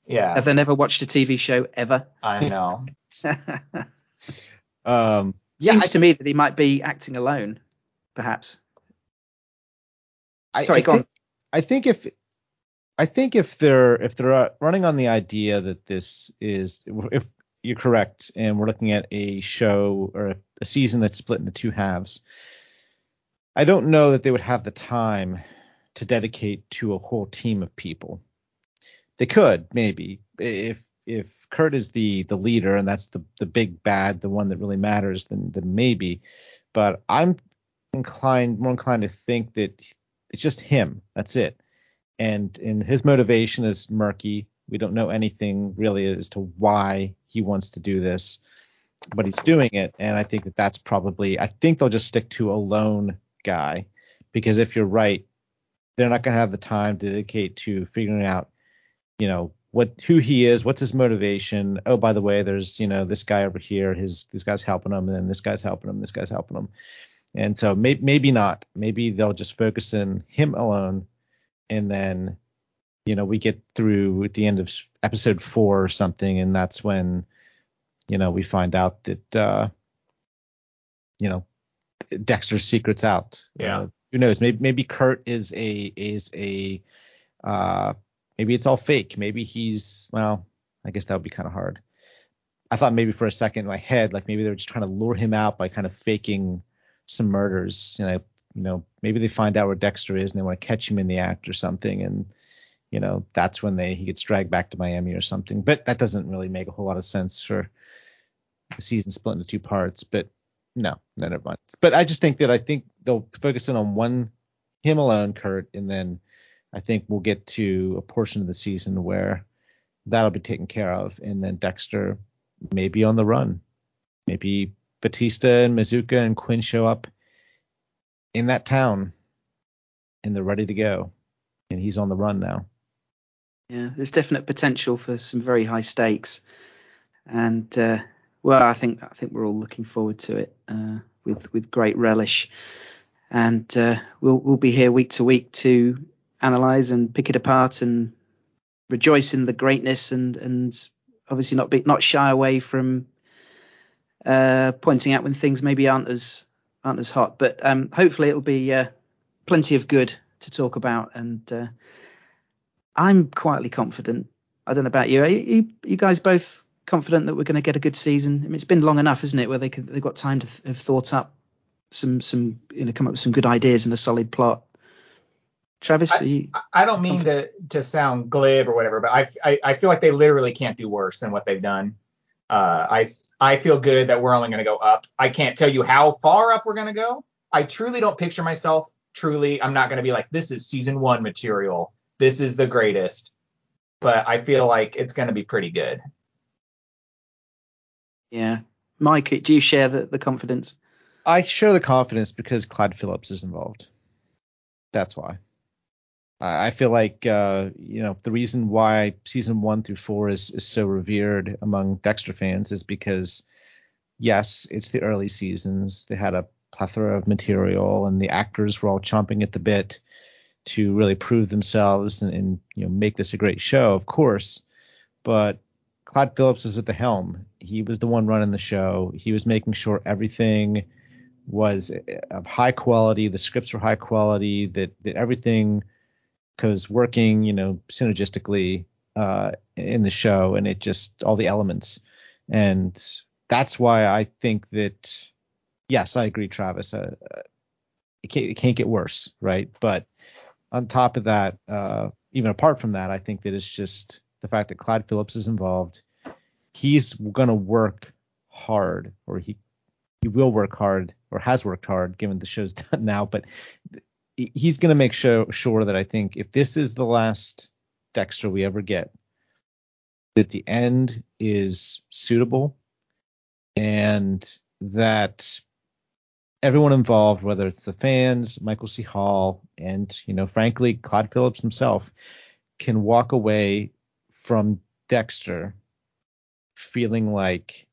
yeah, have they never watched a TV show ever? I know. Um, yeah, Seems I, to me that he might be acting alone, perhaps. I, Sorry, I go on. I think if I think if they're if they're uh, running on the idea that this is if you're correct and we're looking at a show or a, a season that's split into two halves, I don't know that they would have the time to dedicate to a whole team of people. They could maybe if if Kurt is the the leader and that's the the big bad, the one that really matters, then then maybe. But I'm inclined more inclined to think that it's just him. That's it. And and his motivation is murky. We don't know anything really as to why he wants to do this. but he's doing it, and I think that that's probably. I think they'll just stick to a lone guy because if you're right, they're not going to have the time to dedicate to figuring out, you know, what who he is, what's his motivation. Oh, by the way, there's you know this guy over here, his this guy's helping him, and then this guy's helping him, this guy's helping him, and so may, maybe not. Maybe they'll just focus in him alone, and then you know we get through at the end of episode four or something, and that's when you know we find out that uh, you know Dexter's secrets out. Yeah. Uh, who knows? Maybe maybe Kurt is a is a uh, maybe it's all fake. Maybe he's well, I guess that would be kind of hard. I thought maybe for a second in my head, like maybe they were just trying to lure him out by kind of faking some murders. You know, you know, maybe they find out where Dexter is and they want to catch him in the act or something, and you know, that's when they he gets dragged back to Miami or something. But that doesn't really make a whole lot of sense for a season split into two parts. But no, no, never mind. But I just think that I think they'll focus in on one him alone, Kurt, and then I think we'll get to a portion of the season where that'll be taken care of, and then Dexter may be on the run. Maybe Batista and Masuka and Quinn show up in that town, and they're ready to go, and he's on the run now. Yeah, there's definite potential for some very high stakes, and uh, well, I think I think we're all looking forward to it uh, with with great relish, and uh, we'll we'll be here week to week to analyze and pick it apart and rejoice in the greatness and and obviously not be not shy away from uh, pointing out when things maybe aren't as aren't as hot. But um, hopefully it'll be uh, plenty of good to talk about, and uh, I'm quietly confident. I don't know about you. Are you, you guys both confident that we're going to get a good season? I mean, it's been long enough, isn't it, where they could, they've got time to th- have thought up some some you know come up with some good ideas and a solid plot. Travis, I, you, I don't mean to to sound glib or whatever, but I, I, I feel like they literally can't do worse than what they've done. Uh, I I feel good that we're only going to go up. I can't tell you how far up we're going to go. I truly don't picture myself. Truly, I'm not going to be like this is season one material. This is the greatest. But I feel like it's going to be pretty good. yeah, Mike, do you share the, the confidence? I share the confidence because Clyde Phillips is involved. That's why. I feel like uh, you know the reason why season one through four is is so revered among Dexter fans is because yes, it's the early seasons. They had a plethora of material, and the actors were all chomping at the bit to really prove themselves and, and you know make this a great show, of course. But Clyde Phillips is at the helm. He was the one running the show. He was making sure everything was of high quality. The scripts were high quality. That that everything was working, you know, synergistically uh, in the show, and it just all the elements. And that's why I think that yes, I agree, Travis. Uh, it, can't, it can't get worse, right? But on top of that, uh, even apart from that, I think that it's just the fact that Clyde Phillips is involved. He's going to work hard, or he he will work hard, or has worked hard, given the show's done now. But he's going to make sure sure that I think if this is the last Dexter we ever get, that the end is suitable, and that everyone involved, whether it's the fans, Michael C. Hall, and you know, frankly, Clyde Phillips himself, can walk away from Dexter feeling like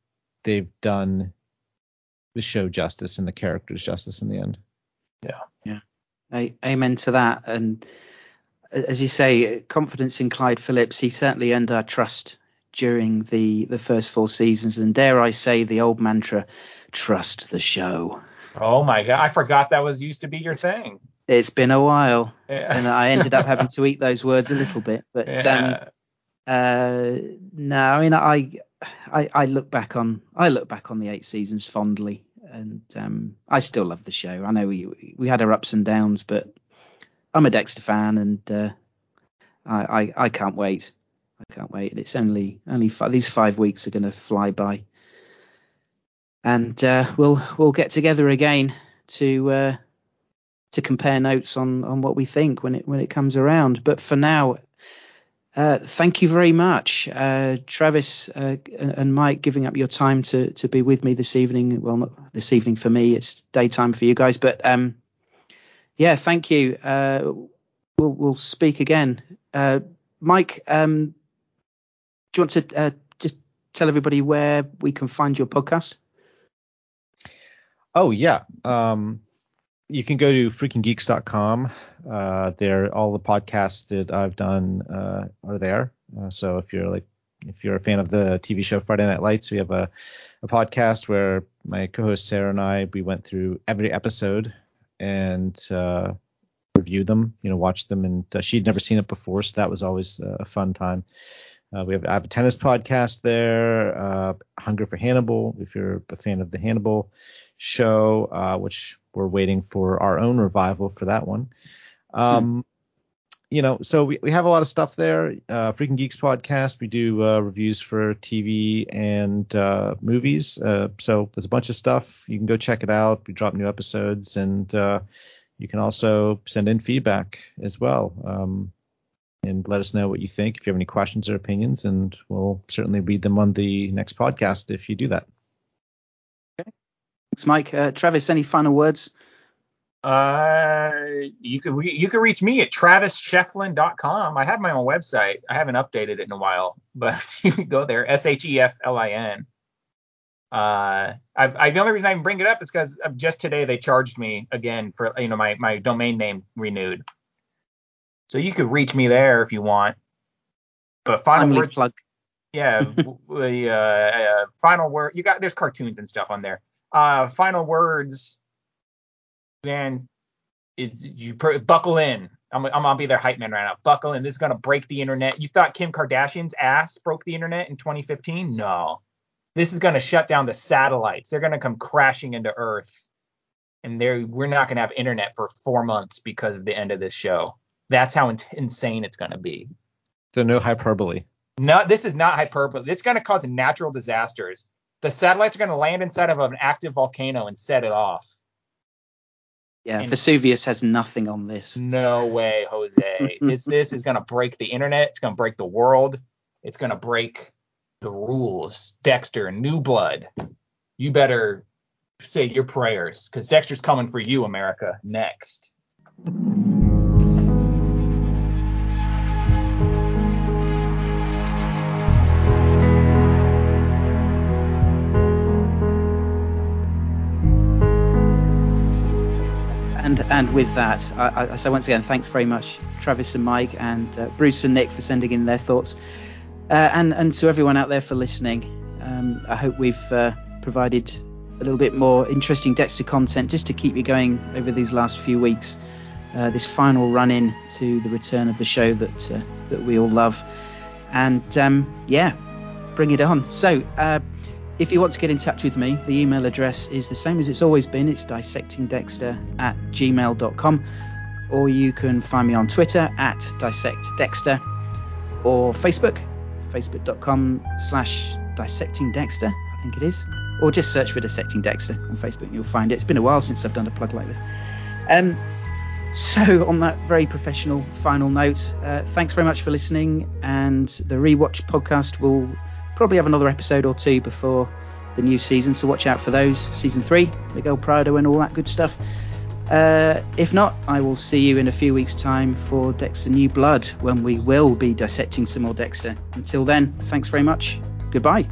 they've done the show justice and the characters justice in the end. A- amen to that. And as you say, confidence in Clyde Phillips, he certainly earned our trust during the the first four seasons. And dare I say, the old mantra, trust the show. Oh my god, I forgot that was used to be your thing. It's been a while, Yeah. and I ended up having to eat those words a little bit. But um, uh, no, I mean, I, I I look back on I look back on the eight seasons fondly, and um, I still love the show. I know we we had our ups and downs, but I'm a Dexter fan, and uh, I, I I can't wait. I can't wait. It's only only fi- these five weeks are going to fly by, and uh, we'll we'll get together again to uh, to compare notes on on what we think when it when it comes around. But for now, Uh, thank you very much, uh, Travis uh, and Mike, giving up your time to to be with me this evening. Well, not this evening for me; it's daytime for you guys. But um, yeah, thank you. Uh, we'll we'll speak again. Uh, Mike, um, do you want to just tell everybody where we can find your podcast? Oh yeah. Um, you can go to freakinggeeks.com. Uh, there, all the podcasts that I've done uh, are there. Uh, so if you're like, if you're a fan of the TV show Friday Night Lights, we have a, a podcast where my co-host Sarah and I we went through every episode and uh, reviewed them. You know, watched them, and uh, she'd never seen it before, so that was always a fun time. Uh, we have I have a tennis podcast there, uh, Hunger for Hannibal. If you're a fan of the Hannibal show, uh, which we're waiting for our own revival for that one. Um, hmm. You know, so we, we have a lot of stuff there. Uh, Freaking Geeks podcast. We do uh, reviews for TV and uh, movies. Uh, so there's a bunch of stuff. You can go check it out. We drop new episodes, and uh, you can also send in feedback as well. Um, and let us know what you think if you have any questions or opinions, and we'll certainly read them on the next podcast if you do that. Thanks, Mike. Uh, Travis, any final words? Uh, you can re- you can reach me at travissheflin.com. I have my own website. I haven't updated it in a while, but you can go there. S H E F L I N. Uh, I, I the only reason I even bring it up is because just today they charged me again for you know my my domain name renewed. So you could reach me there if you want. But final word plug. Yeah, the uh, uh, final word. You got there's cartoons and stuff on there uh, final words, man, it's you buckle in. I'm, I'm gonna be their hype man right now. Buckle in. This is gonna break the internet. You thought Kim Kardashian's ass broke the internet in 2015? No. This is gonna shut down the satellites. They're gonna come crashing into Earth, and they we're not gonna have internet for four months because of the end of this show. That's how in- insane it's gonna be. So no hyperbole. No, this is not hyperbole. This is gonna cause natural disasters the satellites are going to land inside of an active volcano and set it off. Yeah, and Vesuvius has nothing on this. No way, Jose. it's, this is going to break the internet. It's going to break the world. It's going to break the rules. Dexter, new blood. You better say your prayers because Dexter's coming for you, America, next. And with that, I, I say once again, thanks very much, Travis and Mike, and uh, Bruce and Nick for sending in their thoughts, uh, and and to everyone out there for listening. Um, I hope we've uh, provided a little bit more interesting Dexter content just to keep you going over these last few weeks. Uh, this final run in to the return of the show that uh, that we all love, and um, yeah, bring it on. So uh, if you want to get in touch with me, the email address is the same as it's always been. It's dissectingdexter at gmail.com. Or you can find me on Twitter at dissectdexter or Facebook, facebook.com slash dissectingdexter, I think it is. Or just search for Dissecting Dexter on Facebook and you'll find it. It's been a while since I've done a plug like this. Um, so, on that very professional final note, uh, thanks very much for listening. And the Rewatch podcast will probably have another episode or two before the new season, so watch out for those. Season three, Miguel Prado, and all that good stuff. Uh, if not, I will see you in a few weeks' time for Dexter New Blood when we will be dissecting some more Dexter. Until then, thanks very much. Goodbye.